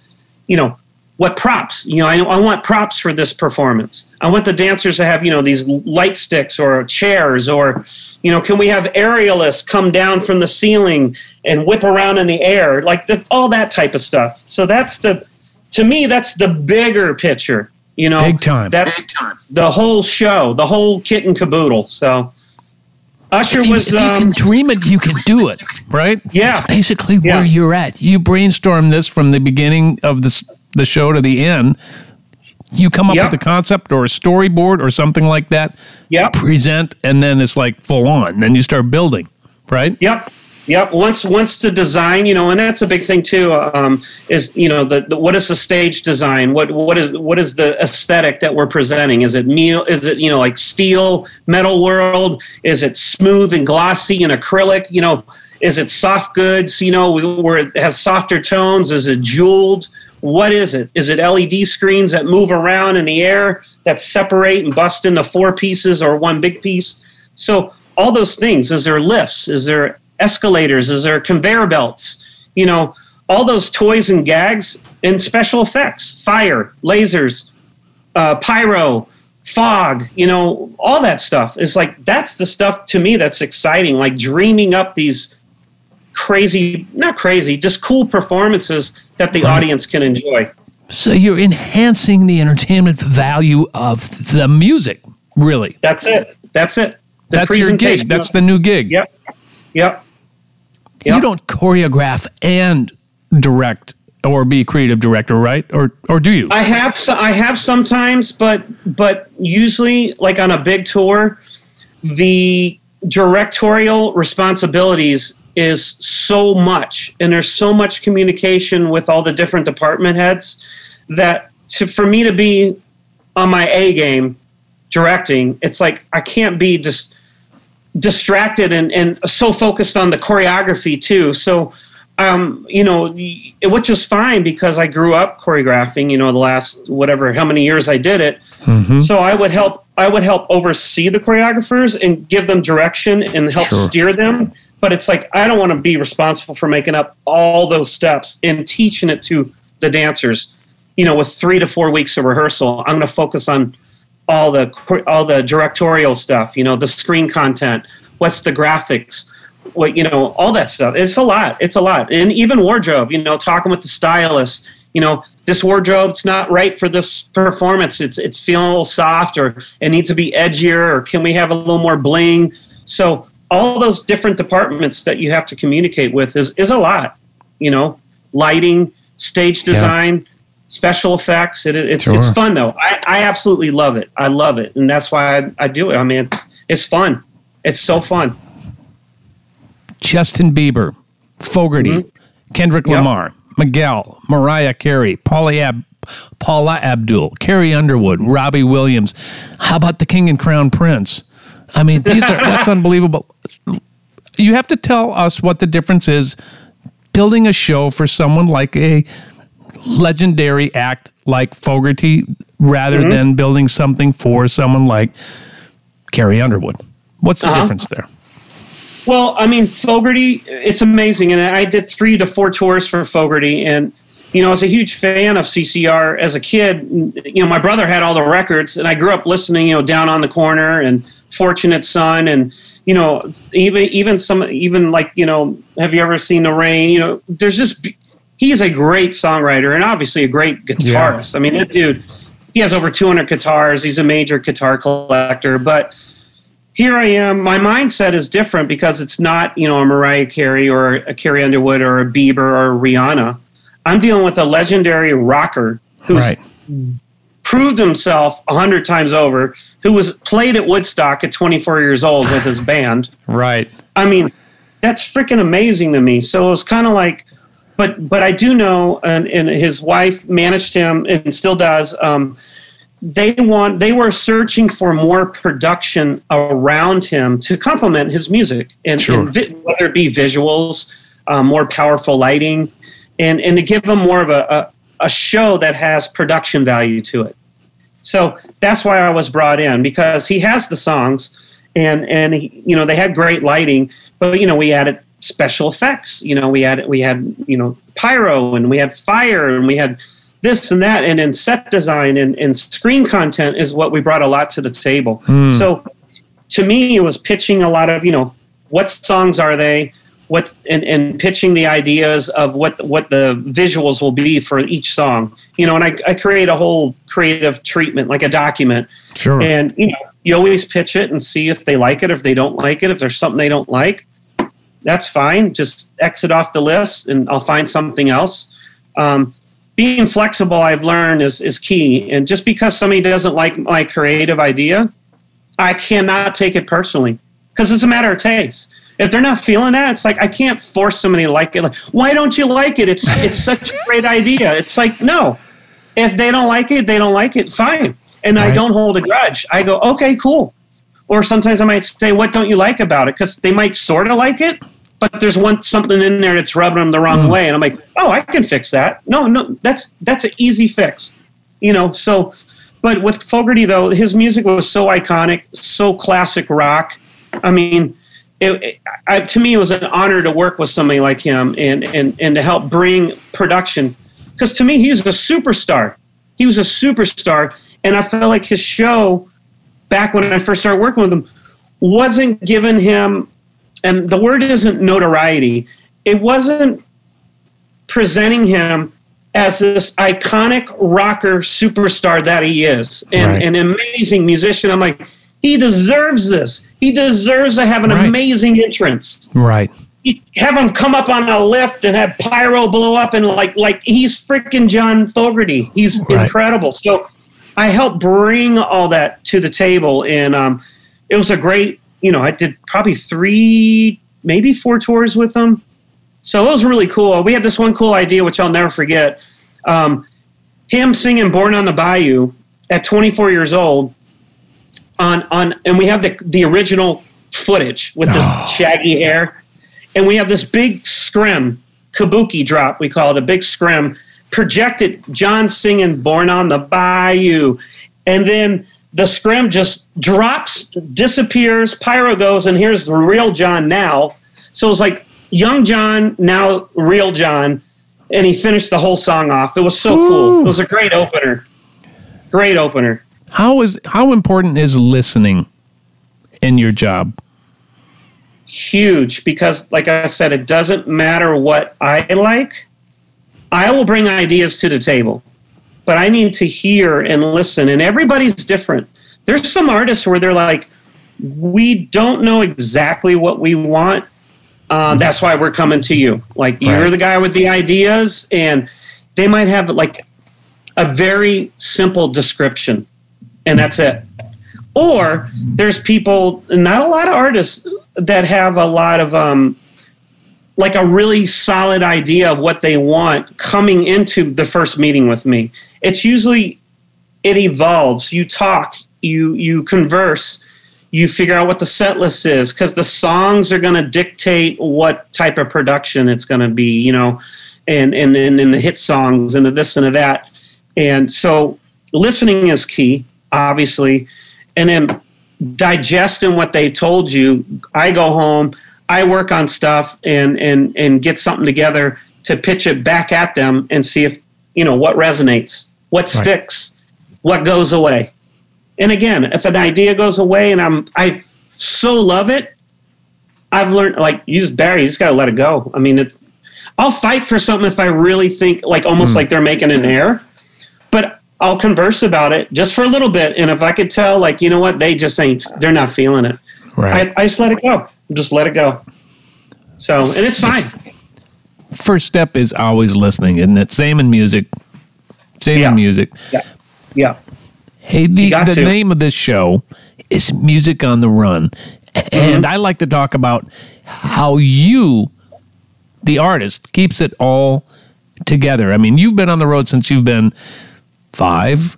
you know, what props, you know, I, I want props for this performance. I want the dancers to have, you know, these light sticks or chairs or, you know, can we have aerialists come down from the ceiling and whip around in the air? Like the, all that type of stuff. So that's the, to me, that's the bigger picture, you know, Big time. That's the whole show, the whole kit and caboodle. So Usher If you, was, if you um, can dream it, you can do it, right? Yeah. It's basically Yeah. where you're at. You brainstorm this from the beginning of this, the show to the end. You come up Yep. with a concept or a storyboard or something like that, Yeah. present, and then it's like full on. Then you start building, right? Yep. Yep. Once once the design, you know, and that's a big thing too. Um, is you know the, the what is the stage design? What what is what is the aesthetic that we're presenting? Is it meal? Is it you know like steel metal world? Is it smooth and glossy and acrylic? You know, is it soft goods? You know, where it has softer tones? Is it jeweled? What is it? Is it LED screens that move around in the air that separate and bust into four pieces or one big piece? So all those things. Is there lifts? Is there escalators? Is there conveyor belts? You know, all those toys and gags and special effects, fire, lasers, uh, pyro, fog. You know, all that stuff is like that's the stuff to me that's exciting. Like dreaming up these crazy, not crazy, just cool performances that the Right. audience can enjoy. So you're enhancing the entertainment value of the music, really. That's it. That's it. The That's your gig. That's the new gig. Yep. Yep. You don't choreograph and direct or be creative director, right? Or or do you? I have I have sometimes, but but usually like on a big tour, the directorial responsibilities is so much, and there's so much communication with all the different department heads that to for me to be on my A game directing, it's like I can't be just distracted and, and so focused on the choreography too. So, um, you know, which was fine because I grew up choreographing, you know, the last whatever, how many years I did it. So I would help, I would help oversee the choreographers and give them direction and help Sure. steer them. But it's like, I don't want to be responsible for making up all those steps and teaching it to the dancers, you know, with three to four weeks of rehearsal. I'm going to focus on all the all the directorial stuff you know the screen content what's the graphics what you know all that stuff. It's a lot it's a lot. And even wardrobe you know talking with the stylist you know this wardrobe it's not right for this performance. It's it's feeling a little soft or it needs to be edgier or can we have a little more bling? So all those different departments that you have to communicate with is is a lot you know lighting stage design special effects. It, it's Sure. it's fun though. I, I absolutely love it. I love it, and that's why I, I do it. I mean, it's, it's fun. It's so fun. Justin Bieber, Fogerty, Kendrick Mm-hmm. Yep. Lamar, Miguel, Mariah Carey, Paula, Ab- Paula Abdul, Carrie Underwood, Robbie Williams. How about the King and Crown Prince? I mean, these are, that's [LAUGHS] unbelievable. You have to tell us what the difference is building a show for someone like a legendary act like Fogerty rather Mm-hmm. than building something for someone like Carrie Underwood. What's the Uh-huh. difference there? Well, I mean, Fogerty, it's amazing, and I did three to four tours for Fogerty, and you know, I was a huge fan of CCR as a kid. You know, my brother had all the records, and I grew up listening. You know, Down on the Corner and Fortunate Son, and you know, even even some even like you know, have you ever seen the rain? You know, there's just he's a great songwriter and obviously a great guitarist. I mean, that dude, he has over 200 guitars. He's a major guitar collector, but here I am. My mindset is different because it's not, you know, a Mariah Carey or a Carrie Underwood or a Bieber or a Rihanna. I'm dealing with a legendary rocker who's Right. Proved himself a hundred times over, who was played at Woodstock at 24 years old with his band. Right. I mean, that's freaking amazing to me. So it was kind of like, but but I do know, and, and his wife managed him and still does. Um, they want they were searching for more production around him to complement his music, and, Sure. and vi- whether it be visuals, um, more powerful lighting, and and to give him more of a, a a show that has production value to it. So that's why I was brought in because he has the songs, and and he, you know they had great lighting, but you know we added special effects. You know we had we had you know pyro and we had fire and we had this and that, and then set design and, and screen content is what we brought a lot to the table. Hmm. So to me, it was pitching a lot of you know what songs are they. What and, and pitching the ideas of what what the visuals will be for each song, you know, and I, I create a whole creative treatment like a document, Sure. and you know, you always pitch it and see if they like it, if they don't like it, if there's something they don't like, that's fine. Just exit off the list, and I'll find something else. Um, being flexible, I've learned is is key. And just because somebody doesn't like my creative idea, I cannot take it personally because it's a matter of taste. If they're not feeling that, it's like I can't force somebody to like it. Like, why don't you like it? It's it's such a great idea. It's like no, if they don't like it, they don't like it. Fine, and I don't hold a grudge. I go, okay, cool. Or sometimes I might say, what don't you like about it? Because they might sort of like it, but there's one something in there that's rubbing them the wrong mm. way, and I'm like, oh, I can fix that. No, no, that's that's an easy fix, you know. So, but with Fogerty though, his music was so iconic, so classic rock. I mean, it, it, I, to me, it was an honor to work with somebody like him and and and to help bring production. Because to me, he was a superstar. He was a superstar, and I felt like his show back when I first started working with him wasn't giving him, and the word isn't notoriety. It wasn't presenting him as this iconic rocker superstar that he is, and Right. an amazing musician. I'm like, he deserves this. He deserves to have an Right. amazing entrance right. have him come up on a lift and have pyro blow up and like like he's freaking John Fogerty. He's Right. incredible. So I helped bring all that to the table, and um, it was a great. You know, I did probably three, maybe four tours with them. So it was really cool. We had this one cool idea, which I'll never forget. Um, him singing "Born on the Bayou" at 24 years old. On on, and we have the the original footage with this ah. shaggy hair and we have this big scrim, kabuki drop, we call it a big scrim, projected John singing Born on the Bayou. And then the scrim just drops, disappears, pyro goes, and here's the real John now. So it's like young John, now real John. And he finished the whole song off. It was so cool. It was a great opener. Great opener. How is how important is listening in your job? huge because like i said it doesn't matter what i like i will bring ideas to the table but i need to hear and listen and everybody's different. There's some artists where they're like we don't know exactly what we want uh, that's why we're coming to you. Like you're the guy with the ideas and they might have like a very simple description and that's it. Or there's people not a lot of artists that have a lot of um, like a really solid idea of what they want coming into the first meeting with me. It's usually it evolves. You talk you you converse you figure out what the set list is because the songs are going to dictate what type of production it's going to be you know and and and, the hit songs and the this and the that. And so listening is key obviously. And then digesting what they told you i go home i work on stuff and and and get something together to pitch it back at them and see if you know what resonates what sticks what goes away. And again if an idea goes away and i'm i so love it i've learned like you just barry you just gotta let it go. I mean it's i'll fight for something if i really think like almost hmm. like they're making an error I'll converse about it just for a little bit. And if I could tell, like, you know what, they just ain't, they're not feeling it. Right. I, I just let it go. Just let it go. So, and it's fine. First step is always listening, isn't it? Same in music. Same Yeah. in music. Yeah. Yeah. Hey, the, the to. name of this show is Music on the Run. And mm-hmm. I like to talk about how you, the artist, keeps it all together. I mean, you've been on the road since you've been five.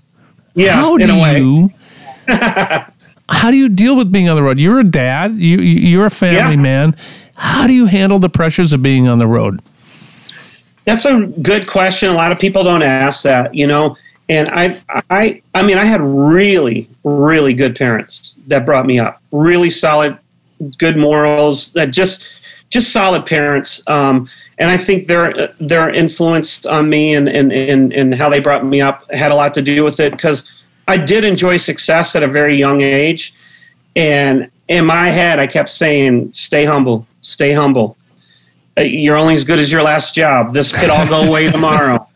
Yeah, how do you [LAUGHS] how do you deal with being on the road? You're a dad. You you- you're a family Yeah. man. How do you handle the pressures of being on the road? That's a good question. A lot of people don't ask that, you know. And I, I, I mean, I had really, really good parents that brought me up. Really solid, good morals. That just, just solid parents. Um, and I think their their influence on me and and, and and how they brought me up had a lot to do with it because I did enjoy success at a very young age, and in my head I kept saying, "Stay humble, stay humble." Uh, You're only as good as your last job. This could all go away [LAUGHS] tomorrow.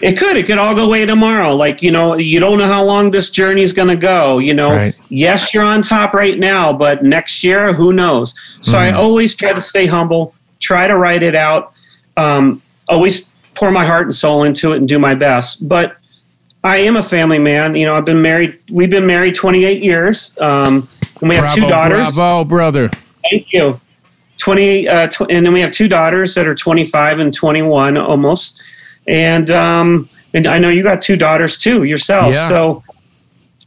It could. It could all go away tomorrow. Like, you know, you don't know how long this journey is going to go. You know, Right. yes, you're on top right now, but next year, who knows? So I always try to stay humble, try to write it out, um, always pour my heart and soul into it and do my best. But I am a family man. You know, I've been married, we've been married 28 years, um, and we have two daughters. bravo, brother. Thank you. 20, uh, tw- and then we have two daughters that are 25 and 21 almost. And, um, and I know you got two daughters too yourself. Yeah. So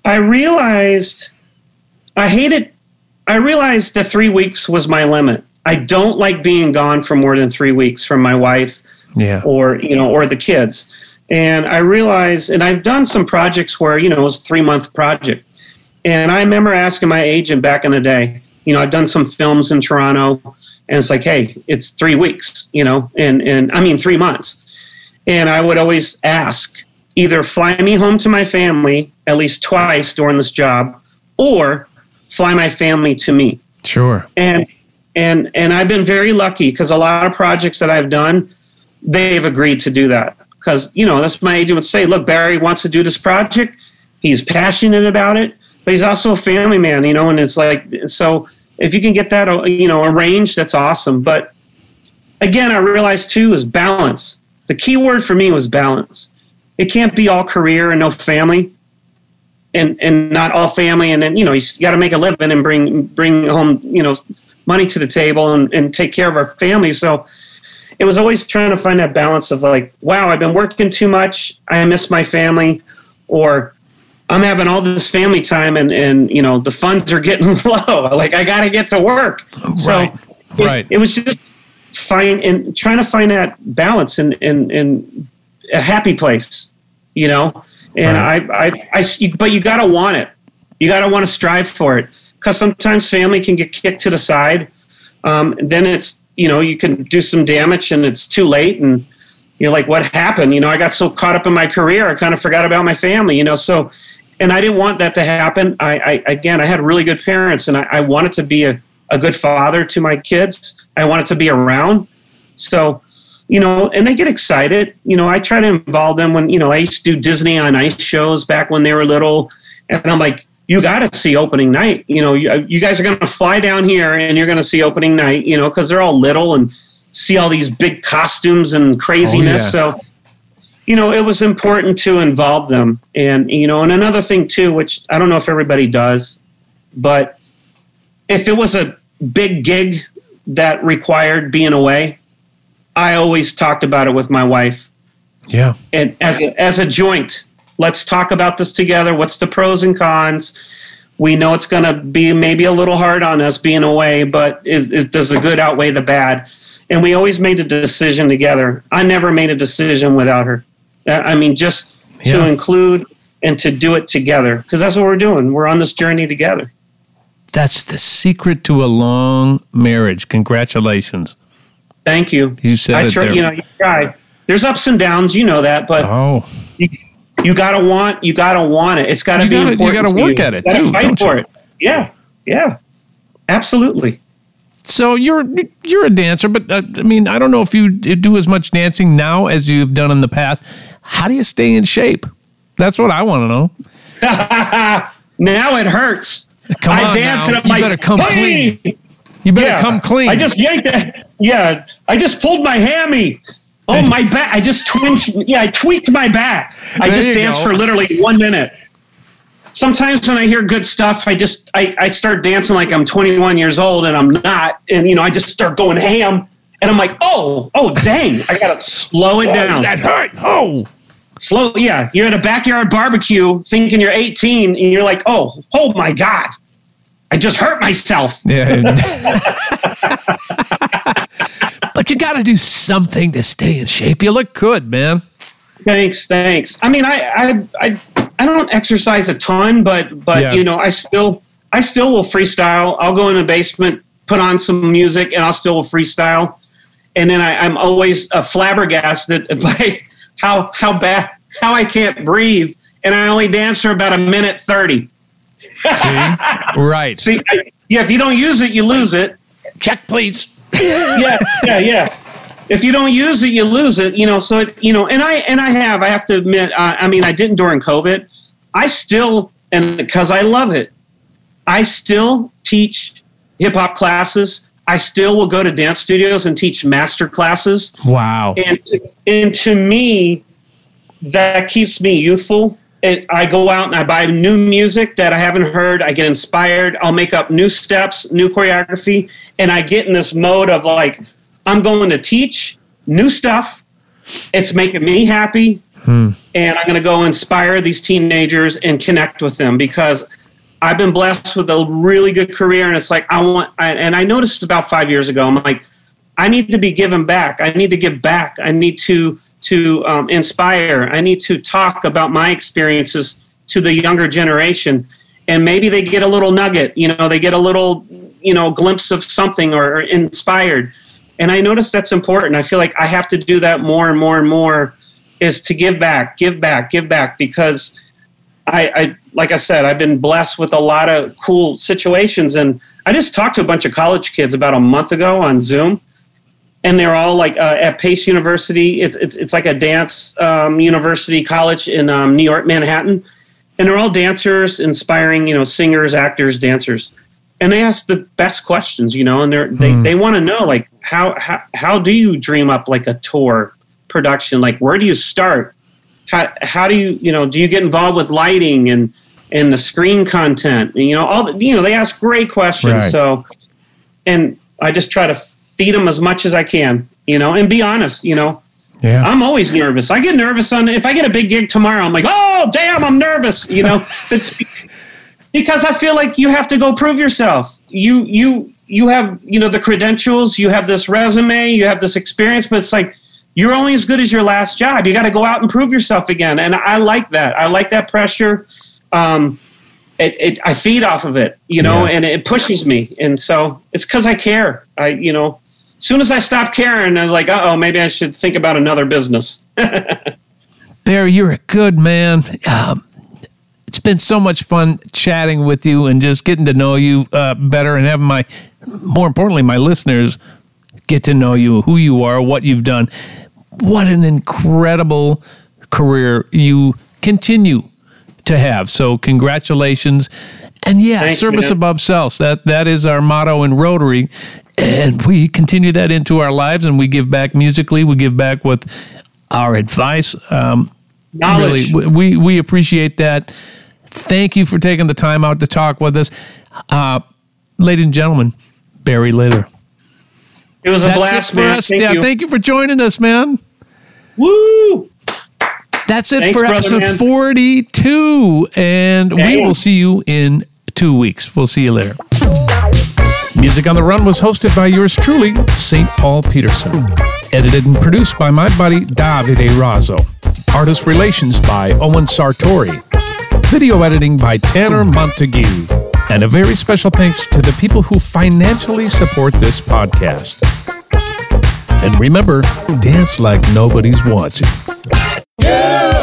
I realized I hated, I realized the three weeks was my limit. I don't like being gone for more than three weeks from my wife Yeah. or you know or the kids and i realized and i've done some projects where you know it was a three month project and i remember asking my agent back in the day you know i've done some films in toronto and it's like hey it's three weeks you know and and i mean three months and i would always ask either fly me home to my family at least twice during this job or fly my family to me Sure. and and and I've been very lucky because a lot of projects that I've done, they've agreed to do that because you know that's my agent would say. Look, Barry wants to do this project. He's passionate about it, but he's also a family man, you know. And it's like so if you can get that you know arranged, that's awesome. But again, I realized too is balance. The key word for me was balance. It can't be all career and no family and and not all family and then you know you got to make a living and bring bring home you know money to the table and, and take care of our family so it was always trying to find that balance of like wow i've been working too much i miss my family or i'm having all this family time and and you know the funds are getting [LAUGHS] low like i got to get to work so Right. it, Right. it was just find and trying to find that balance and and and a happy place you know? And Right. I, I i but you got to want it. You got to want to strive for it. Because sometimes family can get kicked to the side um, then it's you know you can do some damage and it's too late and you're like what happened? You know i got so caught up in my career i kind of forgot about my family you know? So and i didn't want that to happen. I, I again i had really good parents and i, I wanted to be a, a good father to my kids i want it to be around. So you know and they get excited. You know i try to involve them when you know i used to do disney on ice shows back when they were little. And i'm like you got to see opening night. You know you, you guys are going to fly down here and you're going to see opening night you know because they're all little and see all these big costumes and craziness. Oh, yeah. so you know it was important to involve them. And you know and another thing too which i don't know if everybody does but if it was a big gig that required being away i always talked about it with my wife. Yeah. and as a, as a joint let's talk about this together. What's the pros and cons? We know it's going to be maybe a little hard on us being away but is, is, does the good outweigh the bad? And we always made a decision together. I never made a decision without her. I mean just to include and to do it together because that's what we're doing. We're on this journey together That's the secret to a long marriage. Congratulations. thank you You said I it try, there. you know you try there's ups and downs you know that but oh, you gotta want you gotta want it. It's gotta You be gotta- you gotta to work you. at it, You too, Fight for you? it. Yeah, yeah, absolutely. so you're you're a dancer, but uh, I mean, I don't know if you do as much dancing now as you've done in the past. How do you stay in shape? That's what I want to know. [LAUGHS] now it hurts. Come I on dance now. and I'm You like, better come "Hey!" clean. You better Yeah, come clean. I just yanked that. Yeah, I just pulled my hammy. Oh my back! I just tweaked. Yeah, I tweaked my back. I There just danced go. for literally one minute. sometimes when I hear good stuff, I just I, I start dancing like I'm 21 years old and I'm not, and you know I just start going ham, and I'm like, oh, oh, dang, I gotta slow it down. That hurt. Oh. Slow, yeah. You're at a backyard barbecue, thinking you're 18, and you're like, oh, oh my god, I just hurt myself. Yeah. [LAUGHS] [LAUGHS] but you got to do something to stay in shape. You look good, man. Thanks, thanks. I mean, I, I, I, I don't exercise a ton, but, but Yeah. you know, I still, I still will freestyle. I'll go in the basement, put on some music, and I'll still will freestyle. And then I, I'm always uh, flabbergasted [LAUGHS] by how, how bad, how I can't breathe, and I only dance for about a minute thirty. Right. See, I, yeah, if you don't use it, you lose it. Check, please. yeah, yeah, yeah. If you don't use it, you lose it. You know, so it, you know, and I and I have. I have to admit. Uh, I mean, I didn't during COVID. I still, and because I love it, I still teach hip hop classes. I still will go to dance studios and teach master classes. Wow. And and to me, that keeps me youthful. And I go out and I buy new music that I haven't heard. I get inspired. I'll make up new steps, new choreography, and I get in this mode of like, I'm going to teach new stuff. It's making me happy, hmm. and I'm going to go inspire these teenagers and connect with them because I've been blessed with a really good career, and it's like I want. I, and I noticed about five years ago, I'm like, I need to be given back. I need to give back. I need to to um, inspire. I need to talk about my experiences to the younger generation, and maybe they get a little nugget. You know, they get a little you know glimpse of something or, or inspired. And I notice that's important. I feel like I have to do that more and more and more. Is to give back, give back, give back because I, I like I said, I've been blessed with a lot of cool situations, and I just talked to a bunch of college kids about a month ago on Zoom, and they're all like uh, at Pace University. It's, it's it's like a dance um, university college in um, New York, Manhattan, and they're all dancers, inspiring you know singers, actors, dancers, and they ask the best questions, you know, and they're they they want to know like how, how how do you dream up like a tour production? Like where do you start? How, how do you you know do you get involved with lighting and and the screen content? And, you know all the, you know they ask great questions Right. so and i just try to feed them as much as i can you know and be honest you know. Yeah. i'm always nervous. I get nervous on if i get a big gig tomorrow i'm like oh damn i'm nervous you know. [LAUGHS] It's because i feel like you have to go prove yourself. You you you have you know the credentials you have this resume you have this experience but it's like you're only as good as your last job. You got to go out and prove yourself again. And I like that. I like that pressure. Um, it, it, I feed off of it, you know, Yeah. and it pushes me. And so it's because I care. I, you know, as soon as I stop caring, I'm like, uh oh, maybe I should think about another business. [LAUGHS] Barry, you're a good man. Um, it's been so much fun chatting with you and just getting to know you uh, better and having my, more importantly, my listeners get to know you, who you are, what you've done. What an incredible career you continue to have. So, congratulations. And yeah, Thanks, service man. above self. That that is our motto in Rotary, and we continue that into our lives. And we give back musically. We give back with our advice. Um, Knowledge. Really, we we appreciate that. Thank you for taking the time out to talk with us, uh, ladies and gentlemen. Barry Lather. It was a That's blast, for man. us. Thank yeah, you. thank you for joining us, man. Woo! That's it Thanks, for brother, episode man. 42. And we will see you in two weeks. We'll see you later. Music on the Run was hosted by yours truly, St. Paul Peterson. Edited and produced by my buddy Davide Razzo. Artist relations by Owen Sartori. Video editing by Tanner Montague. And a very special thanks to the people who financially support this podcast. And remember, dance like nobody's watching. Yeah.